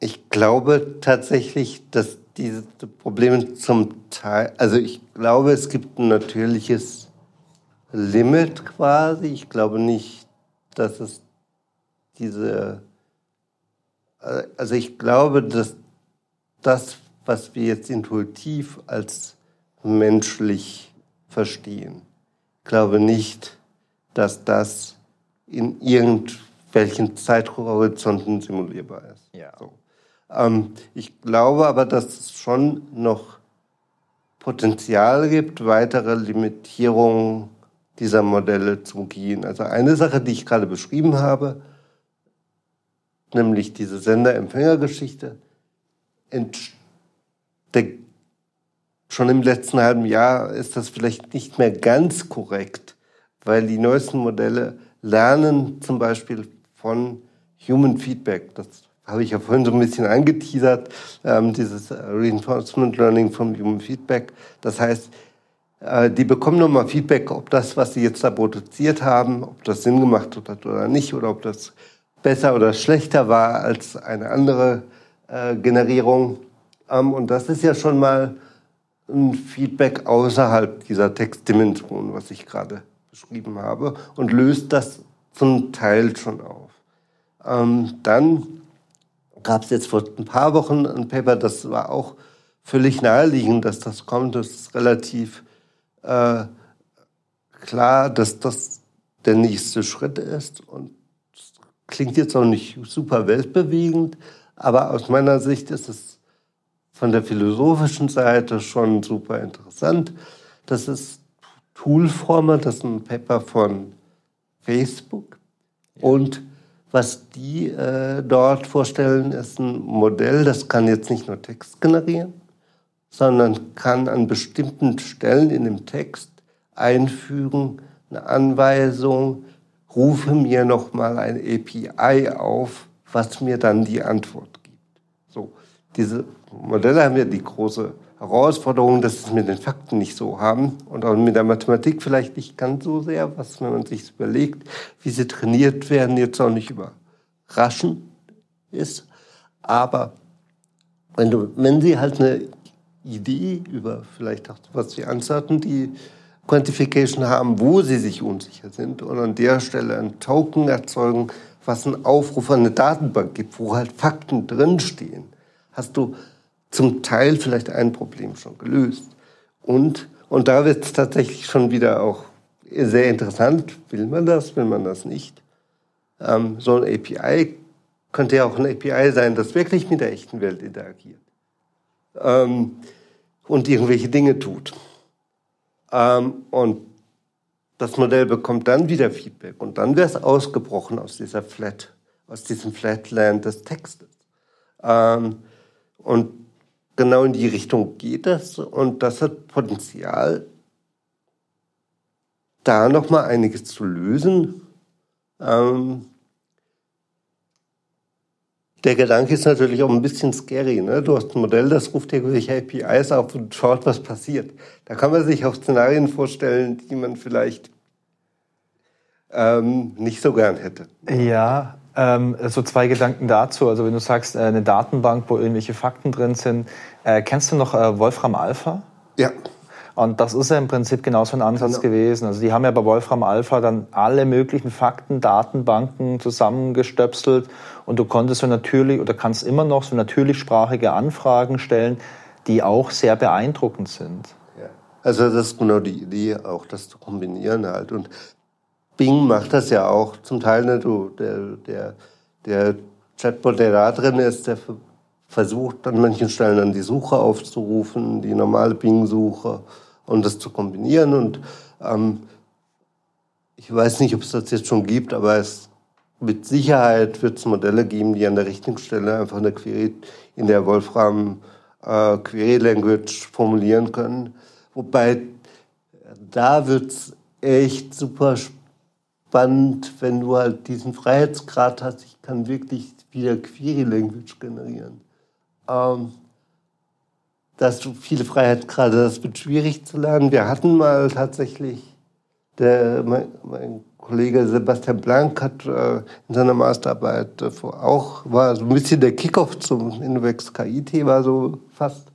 Ich glaube tatsächlich, dass diese Probleme zum Teil, also ich glaube, es gibt ein natürliches Limit quasi. Ich glaube nicht, dass es diese, also ich glaube, dass das, was wir jetzt intuitiv als menschlich verstehen, glaube nicht, dass das in irgendwelchen Zeithorizonten simulierbar ist. Ja. So. Ähm, ich glaube aber, dass es schon noch Potenzial gibt, weitere Limitierungen dieser Modelle zu gehen. Also eine Sache, die ich gerade beschrieben habe, nämlich diese Sender-Empfänger-Geschichte, schon im letzten halben Jahr ist das vielleicht nicht mehr ganz korrekt, weil die neuesten Modelle lernen zum Beispiel von Human Feedback. Das habe ich ja vorhin so ein bisschen angeteasert, ähm, dieses Reinforcement Learning vom Human Feedback. Das heißt, äh, die bekommen nochmal Feedback, ob das, was sie jetzt da produziert haben, ob das Sinn gemacht hat oder nicht, oder ob das besser oder schlechter war als eine andere äh, Generierung. Ähm, und das ist ja schon mal ein Feedback außerhalb dieser Textdimension, was ich gerade beschrieben habe, und löst das zum Teil schon auf. Ähm, dann gab es jetzt vor ein paar Wochen ein Paper, das war auch völlig naheliegend, dass das kommt. Das ist relativ äh, klar, dass das der nächste Schritt ist. Und klingt jetzt auch nicht super weltbewegend, aber aus meiner Sicht ist es von der philosophischen Seite schon super interessant. Das ist Toolformer, das ist ein Paper von Facebook. Und was die äh, dort vorstellen, ist ein Modell, das kann jetzt nicht nur Text generieren, sondern kann an bestimmten Stellen in dem Text einfügen, eine Anweisung, rufe mir nochmal ein API auf, was mir dann die Antwort gibt. So, diese Modelle haben ja die große Herausforderung, dass es mit den Fakten nicht so haben und auch mit der Mathematik vielleicht nicht ganz so sehr, was wenn man sich überlegt, wie sie trainiert werden, jetzt auch nicht überraschend ist. Aber wenn, du, wenn sie halt eine Idee über vielleicht auch was wie die Quantification haben, wo sie sich unsicher sind und an der Stelle ein Token erzeugen, was einen Aufruf an eine Datenbank gibt, wo halt Fakten drinstehen, hast du zum Teil vielleicht ein Problem schon gelöst. Und, und da wird es tatsächlich schon wieder auch sehr interessant. Will man das, will man das nicht? Ähm, so ein API könnte ja auch ein API sein, das wirklich mit der echten Welt interagiert ähm, und irgendwelche Dinge tut. Ähm, und das Modell bekommt dann wieder Feedback und dann wäre es ausgebrochen aus dieser Flat, aus diesem Flatland des Textes. Ähm, und genau in die Richtung geht es und das hat Potenzial, da noch mal einiges zu lösen. Ähm, der Gedanke ist natürlich auch ein bisschen scary. Ne? Du hast ein Modell, das ruft irgendwelche APIs auf und schaut, was passiert. Da kann man sich auch Szenarien vorstellen, die man vielleicht ähm, nicht so gern hätte. Ja, ähm, so zwei Gedanken dazu. Also wenn du sagst, äh, eine Datenbank, wo irgendwelche Fakten drin sind. Äh, kennst du noch äh, Wolfram Alpha? Ja. Und das ist ja im Prinzip genauso ein Ansatz genau. gewesen. Also die haben ja bei Wolfram Alpha dann alle möglichen Fakten, Datenbanken zusammengestöpselt und du konntest so natürlich oder kannst immer noch so natürlichsprachige Anfragen stellen, die auch sehr beeindruckend sind. Ja. Also das ist genau die Idee, auch das zu kombinieren halt. Und Bing macht das ja auch zum Teil. Ne, du, der, der, der Chatbot, der da drin ist, der versucht an manchen Stellen dann die Suche aufzurufen, die normale Bing-Suche und das zu kombinieren. Und ähm, ich weiß nicht, ob es das jetzt schon gibt, aber es mit Sicherheit wird es Modelle geben, die an der richtigen Stelle einfach eine Query in der Wolfram äh, Query Language formulieren können. Wobei da wird es echt super spannend wenn du halt diesen Freiheitsgrad hast. Ich kann wirklich wieder Query Language generieren. Ähm, dass viele Freiheitsgrade, das wird schwierig zu lernen. Wir hatten mal tatsächlich, der, mein, mein Kollege Sebastian Blank hat äh, in seiner Masterarbeit äh, auch, war so ein bisschen der Kickoff zum Innovex KI-Thema so fast,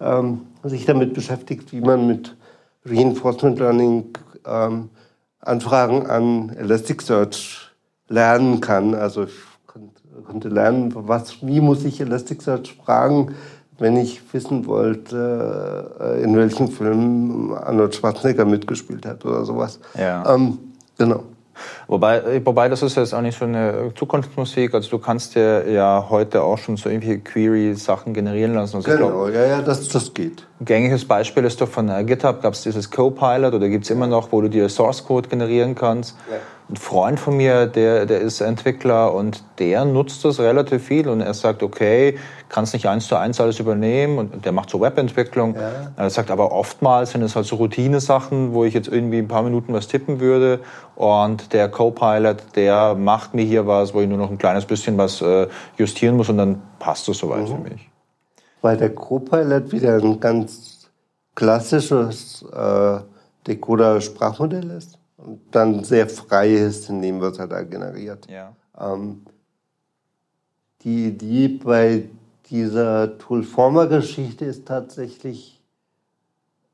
ähm, sich damit beschäftigt, wie man mit Reinforcement Learning ähm, Anfragen an Elasticsearch lernen kann. Also ich konnte lernen, was, wie muss ich Elasticsearch fragen, wenn ich wissen wollte, äh, in welchem Film Arnold Schwarzenegger mitgespielt hat oder sowas. Ja. Ähm, genau. Wobei, äh, wobei das ist jetzt auch nicht so eine Zukunftsmusik. Also du kannst dir ja heute auch schon so irgendwie Query-Sachen generieren lassen. Also genau, glaub, ja, ja, das, das geht. Gängiges Beispiel ist doch von äh, GitHub gab es dieses Copilot oder gibt es immer noch, wo du dir Source Code generieren kannst. Ja. Ein Freund von mir, der, der ist Entwickler und der nutzt das relativ viel und er sagt, okay, kannst nicht eins zu eins alles übernehmen und der macht so Webentwicklung. Ja. Er sagt aber oftmals sind es halt so Routine-Sachen, wo ich jetzt irgendwie ein paar Minuten was tippen würde und der Copilot, der macht mir hier was, wo ich nur noch ein kleines bisschen was äh, justieren muss und dann passt das soweit mhm. für mich. Weil der Copilot wieder ein ganz klassisches äh, Decoder-Sprachmodell ist und dann sehr frei ist in dem, was er da generiert. Ja. Ähm, die Idee bei dieser Toolformer-Geschichte ist tatsächlich,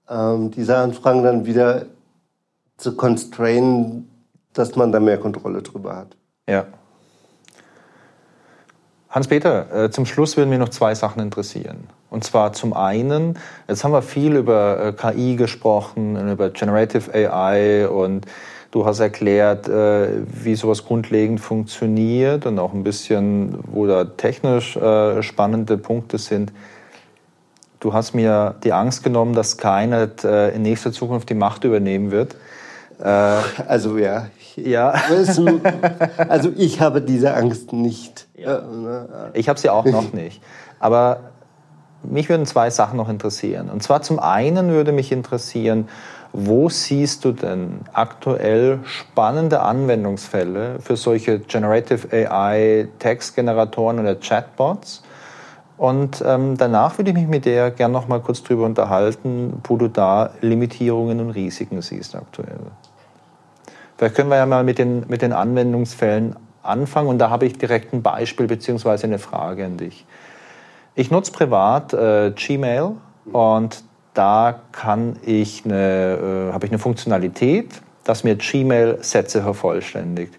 ähm, diese Anfragen dann wieder zu constrainen, dass man da mehr Kontrolle drüber hat. Ja. Hans-Peter, äh, zum Schluss würden mich noch zwei Sachen interessieren. Und zwar zum einen, jetzt haben wir viel über äh, KI gesprochen, über Generative AI und du hast erklärt, äh, wie sowas grundlegend funktioniert und auch ein bisschen, wo da technisch spannende Punkte sind. Du hast mir die Angst genommen, dass Skynet in nächster Zukunft die Macht übernehmen wird. Also ja, ja. also ich habe diese Angst nicht. Ja. Ich habe sie auch noch nicht. Aber mich würden zwei Sachen noch interessieren. Und zwar zum einen würde mich interessieren, wo siehst du denn aktuell spannende Anwendungsfälle für solche Generative AI Textgeneratoren oder Chatbots? Und ähm, danach würde ich mich mit dir gerne noch mal kurz drüber unterhalten, wo du da Limitierungen und Risiken siehst aktuell. Vielleicht können wir ja mal mit den, mit den Anwendungsfällen anfangen und da habe ich direkt ein Beispiel bzw. eine Frage an dich. Ich nutze privat äh, Gmail und da kann ich eine, äh, habe ich eine Funktionalität, dass mir Gmail Sätze vervollständigt.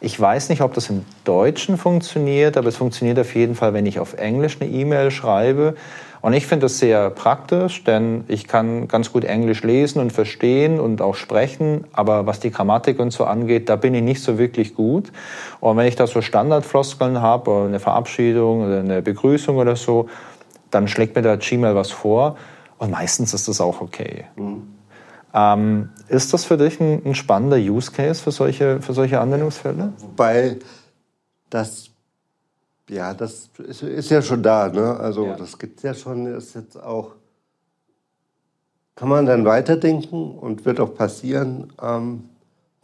Ich weiß nicht, ob das im Deutschen funktioniert, aber es funktioniert auf jeden Fall, wenn ich auf Englisch eine E-Mail schreibe. Und ich finde das sehr praktisch, denn ich kann ganz gut Englisch lesen und verstehen und auch sprechen, aber was die Grammatik und so angeht, da bin ich nicht so wirklich gut. Und wenn ich da so Standardfloskeln habe, eine Verabschiedung oder eine Begrüßung oder so, dann schlägt mir da Gmail was vor und meistens ist das auch okay. Mhm. Ähm, ist das für dich ein, ein, spannender Use Case für solche, für solche Anwendungsfälle? Wobei das ja, das ist, ist ja schon da. Ne? Also ja. das gibt es ja schon, ist jetzt auch, kann man dann weiterdenken und wird auch passieren, ähm,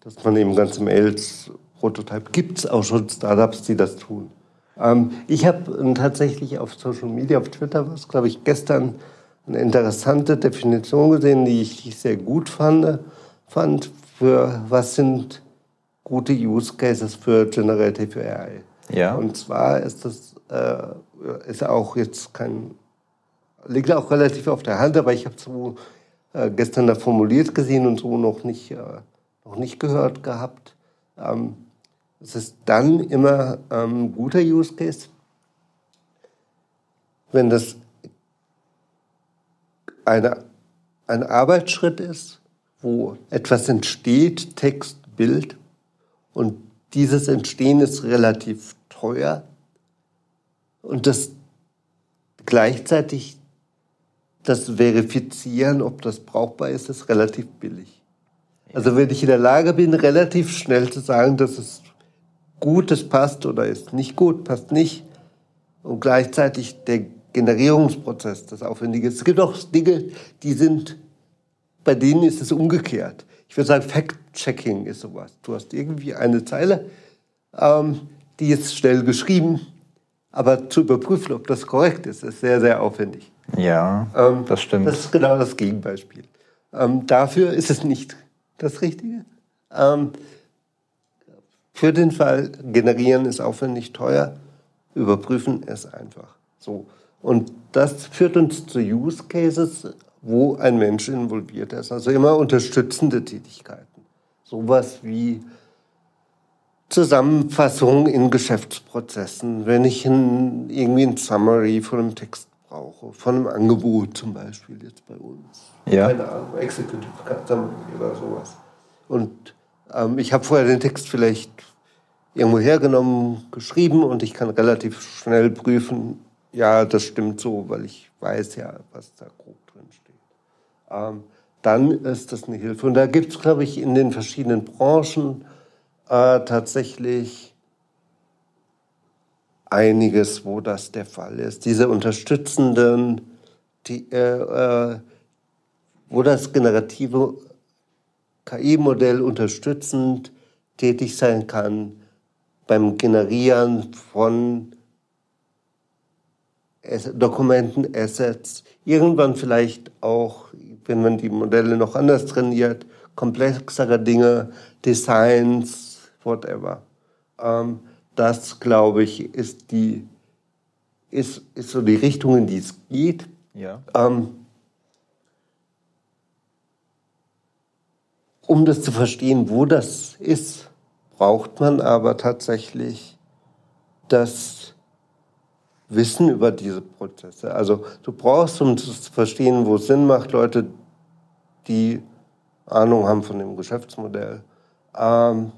dass man eben ganze Mails Prototype, gibt es auch schon Startups, die das tun. Ähm, ich habe tatsächlich auf Social Media, auf Twitter, was glaube ich gestern eine interessante Definition gesehen, die ich sehr gut fand, fand für was sind gute Use Cases für Generative AI. Ja. Und zwar ist das äh, ist auch jetzt kein, liegt auch relativ auf der Hand, aber ich habe so äh, gestern da formuliert gesehen und so noch nicht, äh, noch nicht gehört gehabt. Ähm, es ist dann immer ähm, guter Use Case, wenn das eine, ein Arbeitsschritt ist, wo etwas entsteht, Text, Bild, und dieses Entstehen ist relativ teuer und das gleichzeitig das Verifizieren, ob das brauchbar ist, ist relativ billig. Also wenn ich in der Lage bin, relativ schnell zu sagen, dass es gut, es passt oder ist nicht gut, passt nicht, und gleichzeitig der Generierungsprozess, das Aufwendige. Es gibt auch Dinge, die sind, bei denen ist es umgekehrt. Ich würde sagen, Fact-Checking ist sowas. Du hast irgendwie eine Zeile, ähm, die ist schnell geschrieben, aber zu überprüfen, ob das korrekt ist, ist sehr, sehr aufwendig. Ja, ähm, das stimmt. Das ist genau das Gegenbeispiel. Ähm, dafür ist es nicht das Richtige. Ähm, für den Fall generieren ist aufwendig teuer, überprüfen ist einfach. So. Und das führt uns zu Use Cases, wo ein Mensch involviert ist. Also immer unterstützende Tätigkeiten. Sowas wie Zusammenfassung in Geschäftsprozessen, wenn ich ein, irgendwie ein Summary von einem Text brauche, von einem Angebot zum Beispiel jetzt bei uns. Ja. Keine Ahnung, Executive Summary oder sowas. Und ähm, ich habe vorher den Text vielleicht irgendwo hergenommen, geschrieben und ich kann relativ schnell prüfen, ja, das stimmt so, weil ich weiß ja, was da grob drin steht. Ähm, dann ist das eine Hilfe. Und da gibt es, glaube ich, in den verschiedenen Branchen äh, tatsächlich einiges, wo das der Fall ist. Diese unterstützenden, die, äh, äh, wo das generative KI-Modell unterstützend tätig sein kann beim Generieren von Dokumenten, Assets, irgendwann vielleicht auch, wenn man die Modelle noch anders trainiert, komplexere Dinge, Designs, whatever. Ähm, das, glaube ich, ist die ist, ist so die Richtung, in die es geht. Ja. Ähm, um das zu verstehen, wo das ist, braucht man aber tatsächlich das Wissen über diese Prozesse. Also du brauchst, um das zu verstehen, wo es Sinn macht, Leute, die Ahnung haben von dem Geschäftsmodell. Ähm,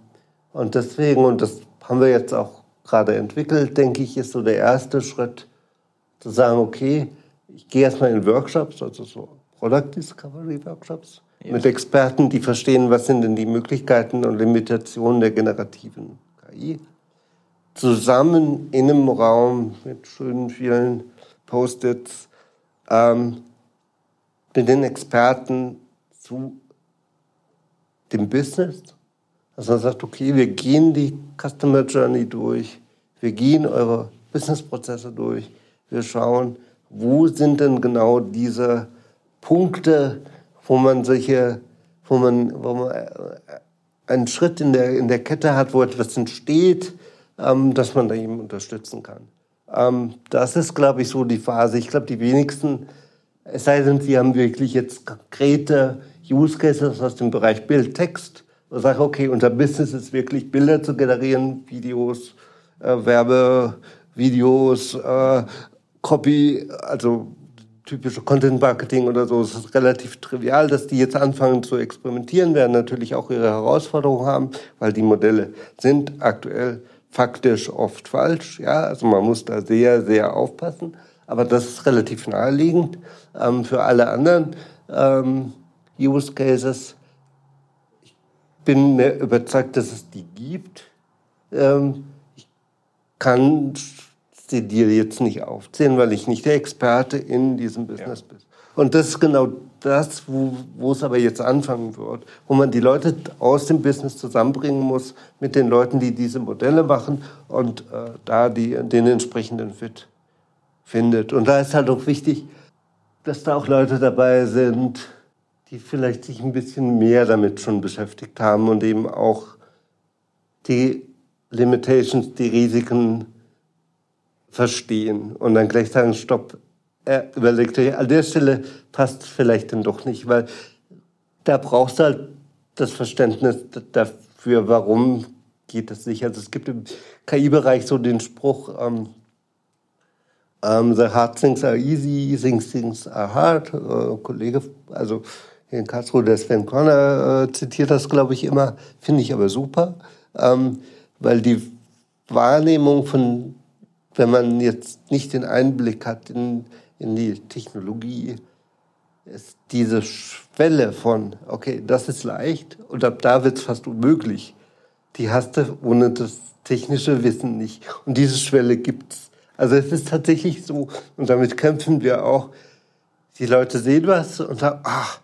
und deswegen, und das haben wir jetzt auch gerade entwickelt, denke ich, ist so der erste Schritt, zu sagen, okay, ich gehe erstmal in Workshops, also so Product Discovery Workshops, ja. mit Experten, die verstehen, was sind denn die Möglichkeiten und Limitationen der generativen KI. Zusammen in einem Raum mit schönen vielen Post-its ähm, mit den Experten zu dem Business. Also man sagt, okay, wir gehen die Customer Journey durch, wir gehen eure Businessprozesse durch, wir schauen, wo sind denn genau diese Punkte, wo man solche, wo man, wo man äh, einen Schritt in der, in der Kette hat, wo etwas entsteht, ähm, dass man da eben unterstützen kann. Ähm, das ist, glaube ich, so die Phase. Ich glaube, die wenigsten, es sei denn, sie haben wirklich jetzt konkrete Use Cases aus dem Bereich Bild, Text. Und sage, okay, unser Business ist wirklich Bilder zu generieren, Videos, äh, Werbevideos, äh, Copy, also typische Content Marketing oder so. Es ist relativ trivial, dass die jetzt anfangen zu experimentieren, werden natürlich auch ihre Herausforderungen haben, weil die Modelle sind aktuell faktisch oft falsch. Ja, also man muss da sehr, sehr aufpassen. Aber das ist relativ naheliegend. Ähm, für alle anderen ähm, Use Cases. Ich bin mir überzeugt, dass es die gibt. Ähm, ich kann sie dir jetzt nicht aufzählen, weil ich nicht der Experte in diesem Business ja. bin. Und das ist genau das, wo, wo es aber jetzt anfangen wird, wo man die Leute aus dem Business zusammenbringen muss mit den Leuten, die diese Modelle machen und äh, da die, den entsprechenden Fit findet. Und da ist halt auch wichtig, dass da auch Leute dabei sind, die vielleicht sich ein bisschen mehr damit schon beschäftigt haben und eben auch die Limitations, die Risiken verstehen und dann gleich sagen, stopp, er überlegt euch, an der Stelle passt es vielleicht dann doch nicht, weil da brauchst du halt das Verständnis dafür, warum geht das nicht. Also es gibt im KI-Bereich so den Spruch, ähm, um, ähm, the hard things are easy, easy things are hard. Äh, Kollege, also in Karlsruhe, der Sven Corner äh, zitiert das, glaube ich, immer, finde ich aber super, ähm, weil die Wahrnehmung von, wenn man jetzt nicht den Einblick hat in, in die Technologie, ist diese Schwelle von, okay, das ist leicht und ab da wird es fast unmöglich. Die hast du ohne das technische Wissen nicht. Und diese Schwelle gibt's. Also es ist tatsächlich so, und damit kämpfen wir auch. Die Leute sehen was und sagen, ach,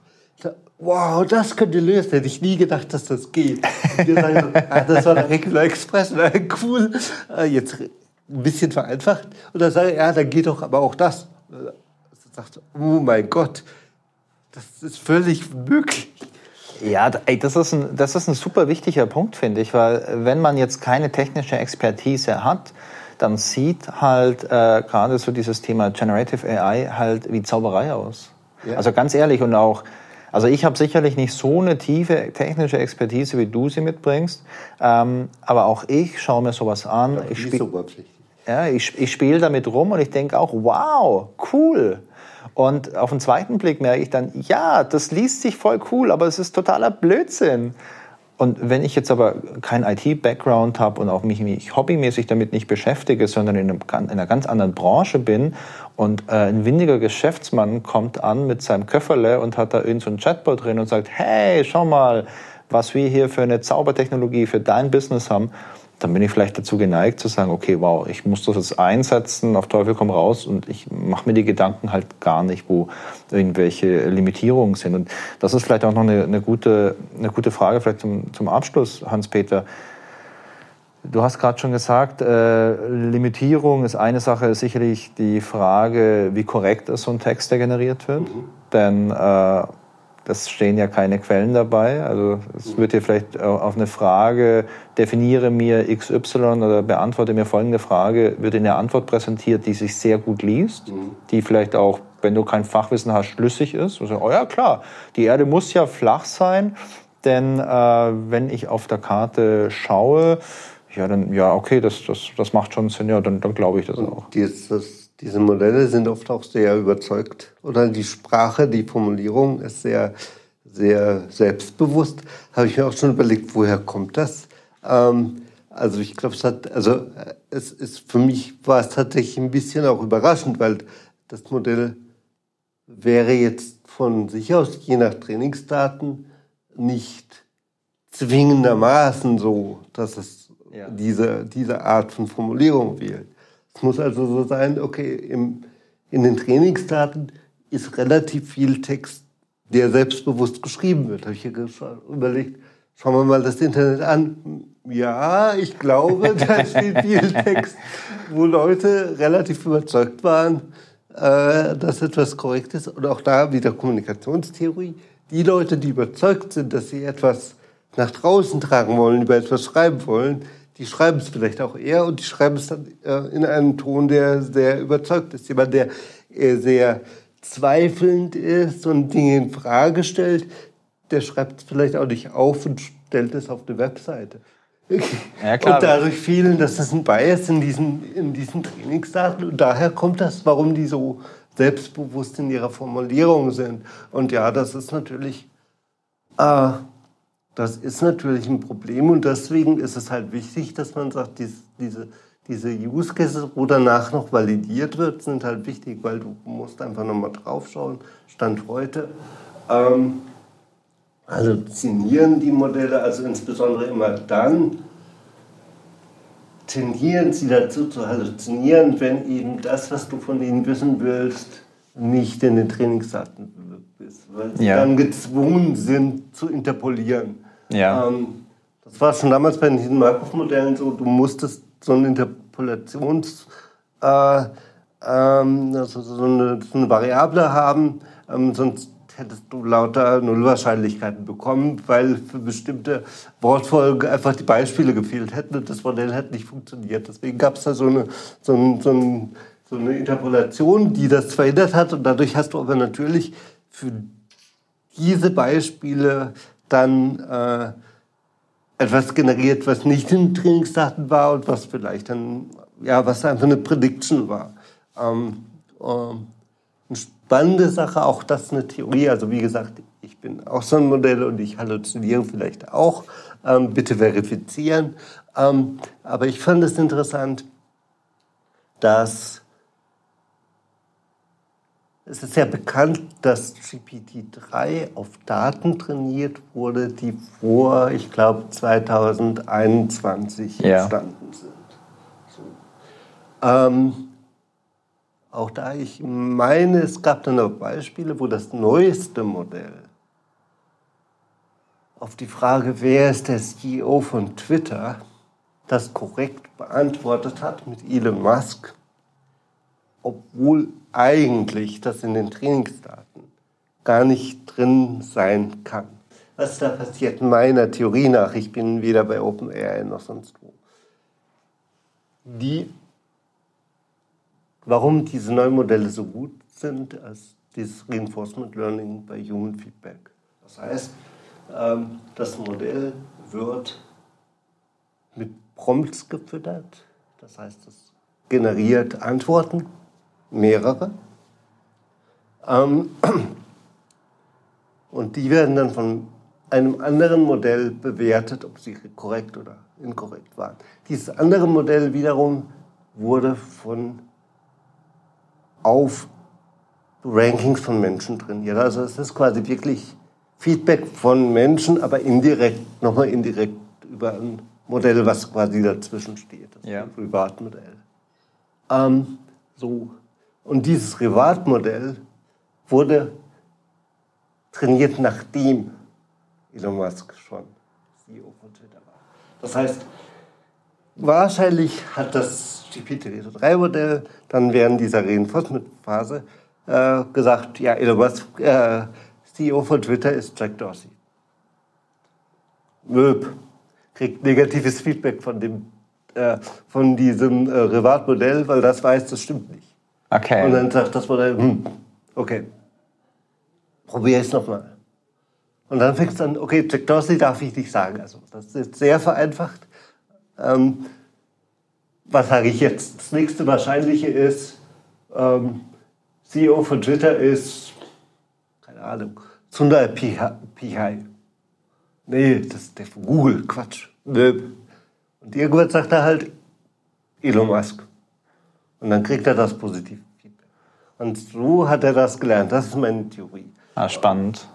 wow, das könnte lösen. Hätte ich nie gedacht, dass das geht. Sagen, ah, das war der Regular Express, na, cool. Ah, jetzt ein bisschen vereinfacht. Und dann sage ich, ja, dann geht doch aber auch das. Und dann sagt, oh mein Gott, das ist völlig möglich. Ja, ey, das, ist ein, das ist ein super wichtiger Punkt, finde ich, weil wenn man jetzt keine technische Expertise hat, dann sieht halt äh, gerade so dieses Thema Generative AI halt wie Zauberei aus. Ja. Also ganz ehrlich und auch also ich habe sicherlich nicht so eine tiefe technische Expertise, wie du sie mitbringst, ähm, aber auch ich schaue mir sowas an. Ja, ich spiele ja, ich, ich spiele damit rum und ich denke auch, wow, cool. Und auf den zweiten Blick merke ich dann, ja, das liest sich voll cool, aber es ist totaler Blödsinn. Und wenn ich jetzt aber kein IT-Background habe und auch mich, mich hobbymäßig damit nicht beschäftige, sondern in, einem, in einer ganz anderen Branche bin und äh, ein windiger Geschäftsmann kommt an mit seinem Köfferle und hat da irgendein so Chatbot drin und sagt, hey, schau mal, was wir hier für eine Zaubertechnologie für dein Business haben, dann bin ich vielleicht dazu geneigt zu sagen, okay, wow, ich muss das jetzt einsetzen, auf Teufel komm raus und ich mache mir die Gedanken halt gar nicht, wo irgendwelche Limitierungen sind. Und das ist vielleicht auch noch eine, eine gute, eine gute Frage vielleicht zum, zum Abschluss, Hans-Peter. Du hast gerade schon gesagt, äh, Limitierung ist eine Sache, ist sicherlich die Frage, wie korrekt ist so ein Text, der generiert wird. Mhm. Denn äh, es stehen ja keine Quellen dabei. Also es wird hier vielleicht auf eine Frage, definiere mir XY oder beantworte mir folgende Frage, wird in der Antwort präsentiert, die sich sehr gut liest, mhm. die vielleicht auch, wenn du kein Fachwissen hast, schlüssig ist. Also, oh ja, klar, die Erde muss ja flach sein, denn äh, wenn ich auf der Karte schaue, ja, dann, ja, okay, das, das, das macht schon Sinn, ja, dann, dann glaube ich das auch. Dieses, diese Modelle sind oft auch sehr überzeugt. Oder die Sprache, die Formulierung ist sehr, sehr selbstbewusst. Habe ich mir auch schon überlegt, woher kommt das? Ähm, also ich glaube, es hat, also äh, es ist für mich war es tatsächlich ein bisschen auch überraschend, weil das Modell wäre jetzt von sich aus, je nach Trainingsdaten, nicht zwingendermaßen so, dass es ja. diese, diese Art von Formulierung wählt. Es muss also so sein, okay, im, in den Trainingsdaten ist relativ viel Text, der selbstbewusst geschrieben wird. Habe ich hier überlegt, schauen wir mal das Internet an. Ja, ich glaube, (laughs) da steht viel Text, wo Leute relativ überzeugt waren, äh, dass etwas korrekt ist. Und auch da wieder Kommunikationstheorie. Die Leute, die überzeugt sind, dass sie etwas nach draußen tragen wollen, über etwas schreiben wollen, die schreiben es vielleicht auch eher und die schreiben es dann äh, in einem Ton, der sehr überzeugt ist. Jemand, der äh, sehr zweifelnd ist und Dinge in Frage stellt, der schreibt es vielleicht auch nicht auf und stellt es auf eine Webseite. (laughs) Ja, klar. Und dadurch fielen, das ist ein Bias in diesen, in diesen Trainingsdaten. Und daher kommt das, warum die so selbstbewusst in ihrer Formulierung sind. Und ja, das ist natürlich äh, das ist natürlich ein Problem und deswegen ist es halt wichtig, dass man sagt, dies, diese, diese Use Cases, wo danach noch validiert wird, sind halt wichtig, weil du musst einfach nochmal draufschauen, Stand heute. Ähm, halluzinieren die Modelle, also insbesondere immer dann, tendieren sie dazu zu halluzinieren, wenn eben das, was du von ihnen wissen willst, nicht in den Trainingsdaten ist, weil sie ja. dann gezwungen sind zu interpolieren. Ja. Ähm, das war schon damals bei diesen Markov-Modellen so, du musstest so eine Interpolations, äh, ähm, also so eine, so eine Variable haben, ähm, sonst hättest du lauter Nullwahrscheinlichkeiten bekommen, weil für bestimmte Wortfolgen einfach die Beispiele gefehlt hätten und das Modell hätte nicht funktioniert. Deswegen gab es da so eine, so, ein, so, ein, so eine Interpolation, die das verhindert hat und dadurch hast du aber natürlich für diese Beispiele dann äh, etwas generiert, was nicht in Trainingsdaten war und was vielleicht dann, ja, was einfach eine Prediction war. Ähm, ähm, eine spannende Sache, auch das eine Theorie. Also wie gesagt, ich bin auch so ein Modell und ich halluziniere vielleicht auch. Ähm, bitte verifizieren. Ähm, aber ich fand es interessant, dass es ist ja bekannt, dass GPT-3 auf Daten trainiert wurde, die vor, ich glaube, 2021 ja. entstanden sind. So. Ähm, auch da ich meine, es gab dann auch Beispiele, wo das neueste Modell auf die Frage, wer ist der CEO von Twitter, das korrekt beantwortet hat mit Elon Musk, obwohl eigentlich das in den Trainingsdaten gar nicht drin sein kann. Was da passiert meiner Theorie nach, ich bin weder bei OpenAI noch sonst wo. Die, warum diese neuen Modelle so gut sind, als dieses Reinforcement Learning bei Human Feedback. Das heißt, ähm, das Modell wird mit Prompts gefüttert, das heißt, es generiert Antworten mehrere. Ähm, und die werden dann von einem anderen Modell bewertet, ob sie korrekt oder inkorrekt waren. Dieses andere Modell wiederum wurde von auf Rankings von Menschen trainiert. Also es ist quasi wirklich Feedback von Menschen, aber indirekt, nochmal indirekt über ein Modell, was quasi dazwischen steht. Das ja. Privatmodell. Ähm, so. Und dieses Privatmodell wurde trainiert, nachdem Elon Musk schon CEO von Twitter war. Das heißt, wahrscheinlich hat das GPT-3-Modell dann während dieser Reinforcement-Phase äh, gesagt, ja, Elon Musk, äh, CEO von Twitter ist Jack Dorsey. Möb kriegt negatives Feedback von dem äh, von diesem äh, Privatmodell, weil das weiß, das stimmt nicht. Okay. Und dann sagt das Modell, hm, okay, probiere es nochmal. Und dann fängt es an, okay, Jack Dorsey darf ich nicht sagen. Also das ist jetzt sehr vereinfacht. Ähm, was sage ich jetzt? Das nächste Wahrscheinliche ist, ähm, CEO von Twitter ist, keine Ahnung, Sundar Pichai. Nee, das ist der von Google, Quatsch. Nö. Und irgendwann sagt er halt Elon Musk. Und dann kriegt er das positive Feedback. Und so hat er das gelernt. Das ist meine Theorie. Ah, spannend.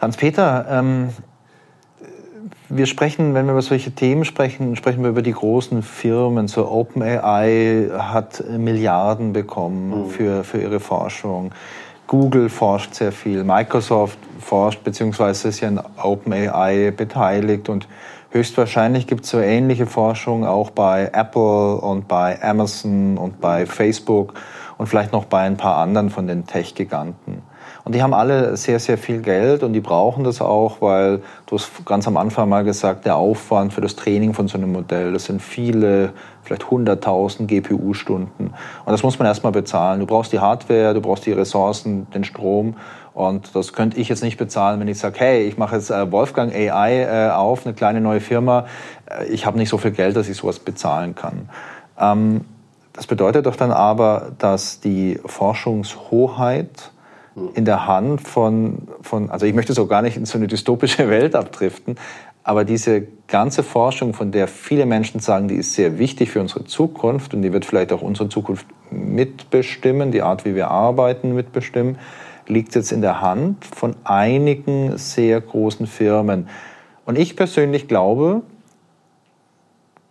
Hans-Peter, ähm, wir sprechen, wenn wir über solche Themen sprechen, sprechen wir über die großen Firmen. So OpenAI hat Milliarden bekommen mhm. für, für ihre Forschung. Google forscht sehr viel, Microsoft forscht, beziehungsweise ist ja in OpenAI beteiligt und höchstwahrscheinlich gibt es so ähnliche Forschung auch bei Apple und bei Amazon und bei Facebook und vielleicht noch bei ein paar anderen von den Tech-Giganten. Und die haben alle sehr, sehr viel Geld und die brauchen das auch, weil du hast ganz am Anfang mal gesagt, der Aufwand für das Training von so einem Modell, das sind viele, vielleicht 100.000 GPU-Stunden. Und das muss man erstmal bezahlen. Du brauchst die Hardware, du brauchst die Ressourcen, den Strom. Und das könnte ich jetzt nicht bezahlen, wenn ich sage, hey, ich mache jetzt äh, Wolfgang AI äh, auf, eine kleine neue Firma. Äh, ich habe nicht so viel Geld, dass ich sowas bezahlen kann. Ähm, das bedeutet doch dann aber, dass die Forschungshoheit in der Hand von, von, also ich möchte so gar nicht in so eine dystopische (laughs) Welt abdriften, aber diese ganze Forschung, von der viele Menschen sagen, die ist sehr wichtig für unsere Zukunft und die wird vielleicht auch unsere Zukunft mitbestimmen, die Art, wie wir arbeiten, mitbestimmen, liegt jetzt in der Hand von einigen sehr großen Firmen. Und ich persönlich glaube,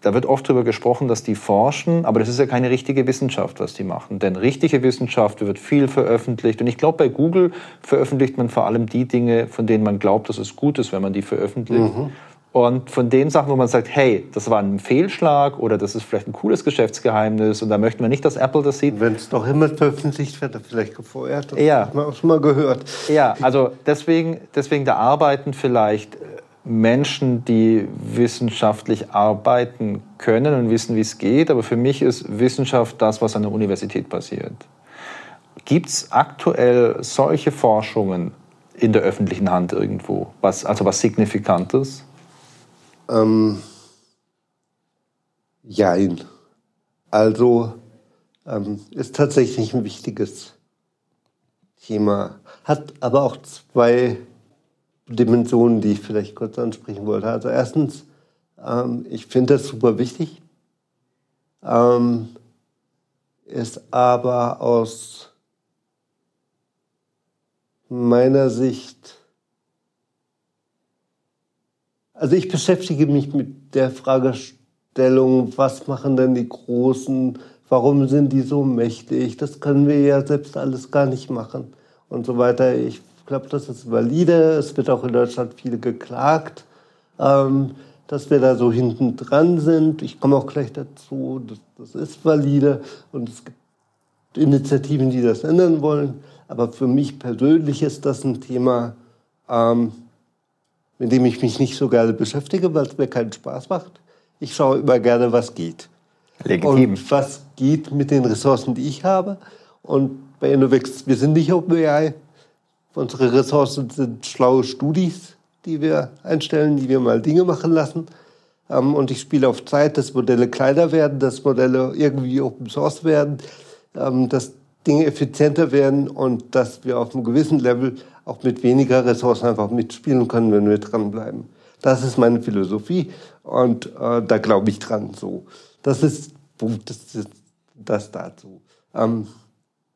da wird oft darüber gesprochen, dass die forschen, aber das ist ja keine richtige Wissenschaft, was die machen. Denn richtige Wissenschaft wird viel veröffentlicht. Und ich glaube, bei Google veröffentlicht man vor allem die Dinge, von denen man glaubt, dass es gut ist, wenn man die veröffentlicht. Mhm. Und von den Sachen, wo man sagt, hey, das war ein Fehlschlag oder das ist vielleicht ein cooles Geschäftsgeheimnis und da möchten wir nicht, dass Apple das sieht. Wenn es doch immer veröffentlicht wird, vielleicht gefeuert. Das ja. hat man auch schon mal gehört. Ja, also deswegen, deswegen da arbeiten vielleicht Menschen, die wissenschaftlich arbeiten können und wissen, wie es geht. Aber für mich ist Wissenschaft das, was an der Universität passiert. Gibt es aktuell solche Forschungen in der öffentlichen Hand irgendwo? Was, also was Signifikantes? Ähm, jein. Also ähm, ist tatsächlich ein wichtiges Thema. Hat aber auch zwei Dimensionen, die ich vielleicht kurz ansprechen wollte. Also erstens, ähm, ich finde das super wichtig, ähm, ist aber aus meiner Sicht, also ich beschäftige mich mit der Fragestellung, was machen denn die Großen, warum sind die so mächtig, das können wir ja selbst alles gar nicht machen und so weiter. Ich glaube, das ist valide. Es wird auch in Deutschland viel geklagt, ähm, dass wir da so hinten dran sind. Ich komme auch gleich dazu. Das, das ist valide und es gibt Initiativen, die das ändern wollen. Aber für mich persönlich ist das ein Thema, ähm, mit dem ich mich nicht so gerne beschäftige, weil es mir keinen Spaß macht. Ich schaue immer gerne, was geht. Legitim. Und was geht mit den Ressourcen, die ich habe. Und bei Innovex, wir sind nicht OpenAI, Unsere Ressourcen sind schlaue Studis, die wir einstellen, die wir mal Dinge machen lassen. Ähm, und ich spiele auf Zeit, dass Modelle kleiner werden, dass Modelle irgendwie Open Source werden, ähm, dass Dinge effizienter werden und dass wir auf einem gewissen Level auch mit weniger Ressourcen einfach mitspielen können, wenn wir dranbleiben. Das ist meine Philosophie und äh, da glaube ich dran so. Das ist das ist das dazu. Ähm,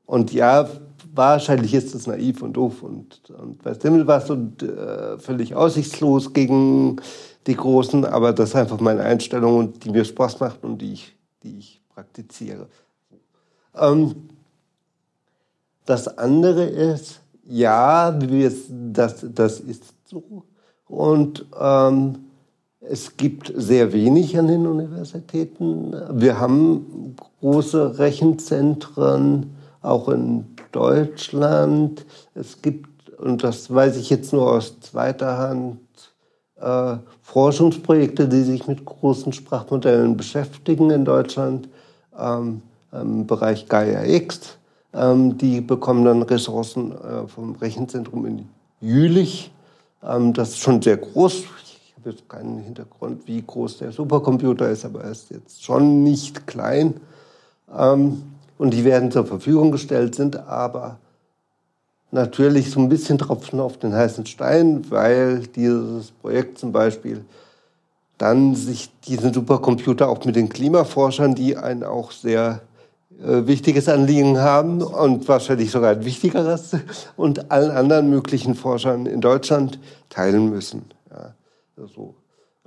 Und ja, wahrscheinlich ist es naiv und doof und, und weiß Himmel was und äh, völlig aussichtslos gegen die Großen, aber das ist einfach meine Einstellung und die mir Spaß macht und die ich, die ich praktiziere. Ähm, das andere ist, ja, das, das ist so. Und ähm, es gibt sehr wenig an den Universitäten. Wir haben große Rechenzentren, auch in Deutschland. Es gibt, und das weiß ich jetzt nur aus zweiter Hand, äh, Forschungsprojekte, die sich mit großen Sprachmodellen beschäftigen in Deutschland, ähm, im Bereich Gaia X. Ähm, die bekommen dann Ressourcen äh, vom Rechenzentrum in Jülich. Ähm, das ist schon sehr groß. Ich habe jetzt keinen Hintergrund, wie groß der Supercomputer ist, aber er ist jetzt schon nicht klein. Ähm, und die werden zur Verfügung gestellt, sind aber natürlich so ein bisschen Tropfen auf den heißen Stein, weil dieses Projekt zum Beispiel dann sich diesen Supercomputer auch mit den Klimaforschern, die einen auch sehr wichtiges Anliegen haben und wahrscheinlich sogar ein wichtigeres (laughs) und allen anderen möglichen Forschern in Deutschland teilen müssen. Ja, so.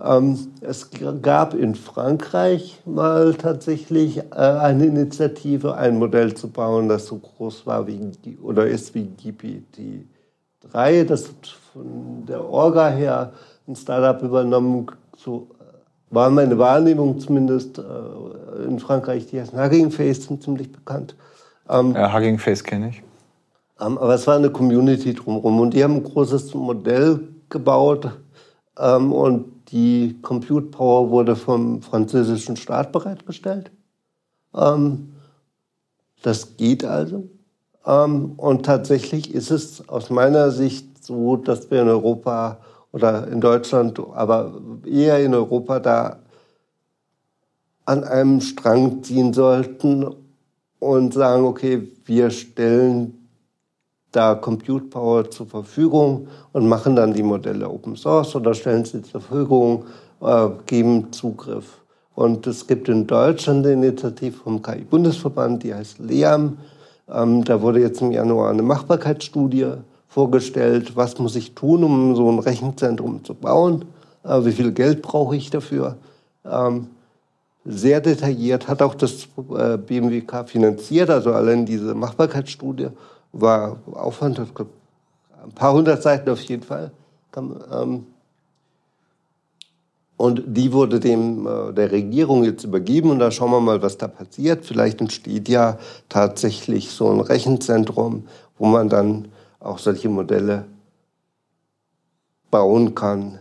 ähm, es gab in Frankreich mal tatsächlich äh, eine Initiative, ein Modell zu bauen, das so groß war wie oder ist wie GPT-3. Das hat von der Orga her ein Startup übernommen, so war meine Wahrnehmung zumindest äh, in Frankreich, die heißen Hugging Face, sind ziemlich bekannt. Ähm, ja, Hugging Face kenne ich. Ähm, aber es war eine Community drumherum und die haben ein großes Modell gebaut ähm, und die Compute Power wurde vom französischen Staat bereitgestellt. Ähm, das geht also. Ähm, und tatsächlich ist es aus meiner Sicht so, dass wir in Europa oder in Deutschland, aber eher in Europa da an einem Strang ziehen sollten und sagen, okay, wir stellen da Compute Power zur Verfügung und machen dann die Modelle Open Source oder stellen sie zur Verfügung, äh, geben Zugriff. Und es gibt in Deutschland eine Initiative vom KI-Bundesverband, die heißt LEAM. Ähm, da wurde jetzt im Januar eine Machbarkeitsstudie vorgestellt, was muss ich tun, um so ein Rechenzentrum zu bauen, äh, wie viel Geld brauche ich dafür. Ähm, sehr detailliert, hat auch das äh, BMWK finanziert, also allein diese Machbarkeitsstudie war Aufwand, ein paar hundert Seiten auf jeden Fall. Ähm, und die wurde dem äh, der Regierung jetzt übergeben und da schauen wir mal, was da passiert. Vielleicht entsteht ja tatsächlich so ein Rechenzentrum, wo man dann auch solche Modelle bauen kann.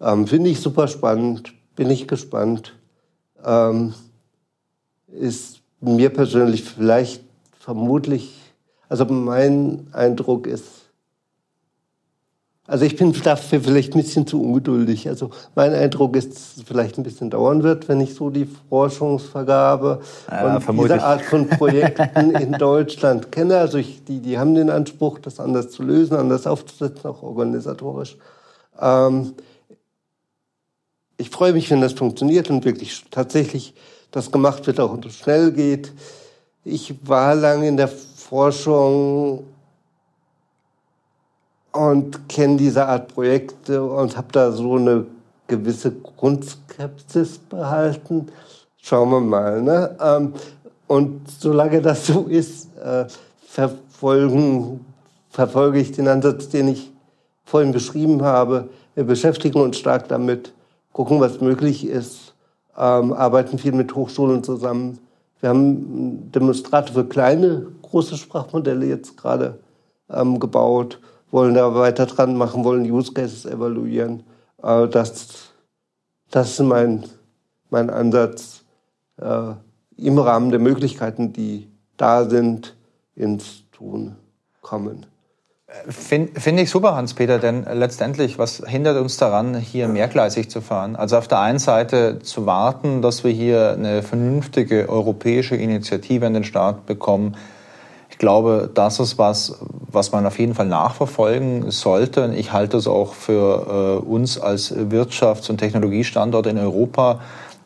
Ähm, Finde ich super spannend, bin ich gespannt. Ähm, ist mir persönlich vielleicht vermutlich, also mein Eindruck ist, also ich bin dafür vielleicht ein bisschen zu ungeduldig. Also mein Eindruck ist, dass es vielleicht ein bisschen dauern wird, wenn ich so die Forschungsvergabe ja, und diese Art von Projekten in Deutschland kenne. Also ich, die, die haben den Anspruch, das anders zu lösen, anders aufzusetzen, auch organisatorisch. Ähm, ich freue mich, wenn das funktioniert und wirklich tatsächlich das gemacht wird, auch und schnell geht. Ich war lange in der Forschung und kenne diese Art Projekte und habe da so eine gewisse Grundskepsis behalten. Schauen wir mal. Ne? Ähm, und solange das so ist, äh, verfolgen, verfolge ich den Ansatz, den ich vorhin beschrieben habe. Wir beschäftigen uns stark damit, gucken, was möglich ist, ähm, arbeiten viel mit Hochschulen zusammen. Wir haben Demonstrate für kleine, große Sprachmodelle jetzt gerade ähm, gebaut wollen da weiter dran machen, wollen Use Cases evaluieren. Äh, das, das ist mein, mein Ansatz, äh, im Rahmen der Möglichkeiten, die da sind, ins Tun kommen. Finde find ich super, Hans-Peter, denn letztendlich, was hindert uns daran, hier mehrgleisig zu fahren? Also auf der einen Seite zu warten, dass wir hier eine vernünftige europäische Initiative an den Start bekommen, glaube, das ist was, was man auf jeden Fall nachverfolgen sollte. Ich halte es auch für äh, uns als Wirtschafts- und Technologiestandort in Europa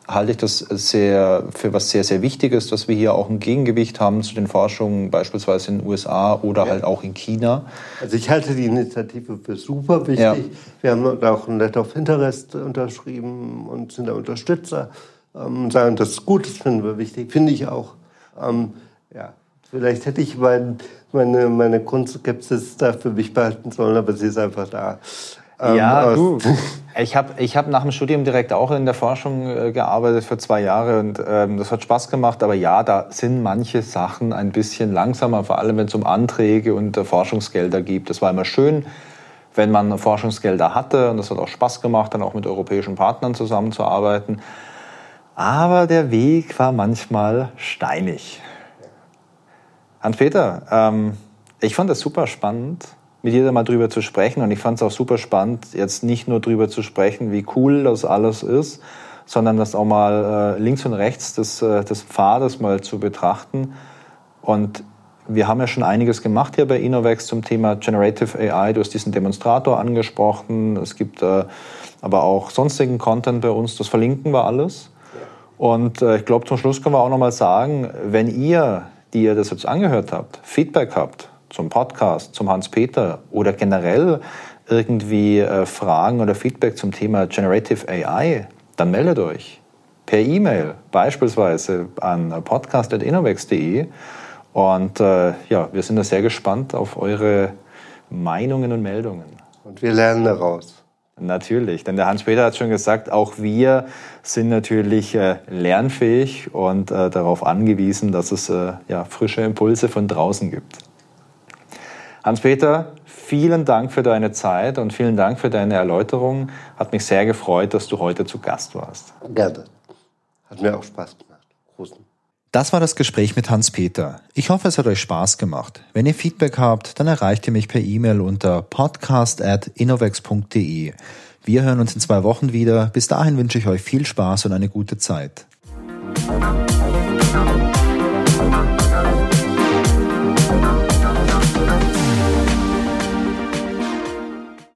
halte ich das sehr für was sehr, sehr Wichtiges, dass wir hier auch ein Gegengewicht haben zu den Forschungen beispielsweise in den USA oder ja. halt auch in China. Also ich halte die Initiative für super wichtig. Ja. Wir haben auch ein Letter of Interest unterschrieben und sind da Unterstützer ähm, sagen, das ist gut, das finden wir wichtig, finde ich auch. Ähm, ja, vielleicht hätte ich mein, meine, meine Grundskepsis da für mich behalten sollen, aber sie ist einfach da. Ähm, ja, du. (laughs) Ich habe ich hab nach dem Studium direkt auch in der Forschung äh, gearbeitet für zwei Jahre und ähm, das hat Spaß gemacht. Aber ja, da sind manche Sachen ein bisschen langsamer, vor allem wenn es um Anträge und äh, Forschungsgelder geht. Das war immer schön, wenn man Forschungsgelder hatte und das hat auch Spaß gemacht, dann auch mit europäischen Partnern zusammenzuarbeiten. Aber der Weg war manchmal steinig. Hans-Peter, ähm, ich fand das super spannend mit dir da mal drüber zu sprechen. Und ich fand es auch super spannend, jetzt nicht nur drüber zu sprechen, wie cool das alles ist, sondern das auch mal äh, links und rechts des, äh, des Pfades mal zu betrachten. Und wir haben ja schon einiges gemacht hier bei Innovex zum Thema Generative AI. Du hast diesen Demonstrator angesprochen. Es gibt äh, aber auch sonstigen Content bei uns. Das verlinken wir alles. Und äh, ich glaube, zum Schluss können wir auch noch mal sagen, wenn ihr, die ihr das jetzt angehört habt, Feedback habt zum Podcast, zum Hans-Peter oder generell irgendwie äh, Fragen oder Feedback zum Thema Generative AI, dann meldet euch per E-Mail beispielsweise an podcast.innovex.de und äh, ja, wir sind da sehr gespannt auf eure Meinungen und Meldungen. Und wir lernen daraus. Natürlich, denn der Hans-Peter hat schon gesagt, auch wir sind natürlich äh, lernfähig und äh, darauf angewiesen, dass es äh, ja, frische Impulse von draußen gibt. Hans-Peter, vielen Dank für deine Zeit und vielen Dank für deine Erläuterung. Hat mich sehr gefreut, dass du heute zu Gast warst. Gerne. Hat mir auch Spaß gemacht. Großen. Das war das Gespräch mit Hans-Peter. Ich hoffe, es hat euch Spaß gemacht. Wenn ihr Feedback habt, dann erreicht ihr mich per E-Mail unter podcast.innovex.de. Wir hören uns in zwei Wochen wieder. Bis dahin wünsche ich euch viel Spaß und eine gute Zeit.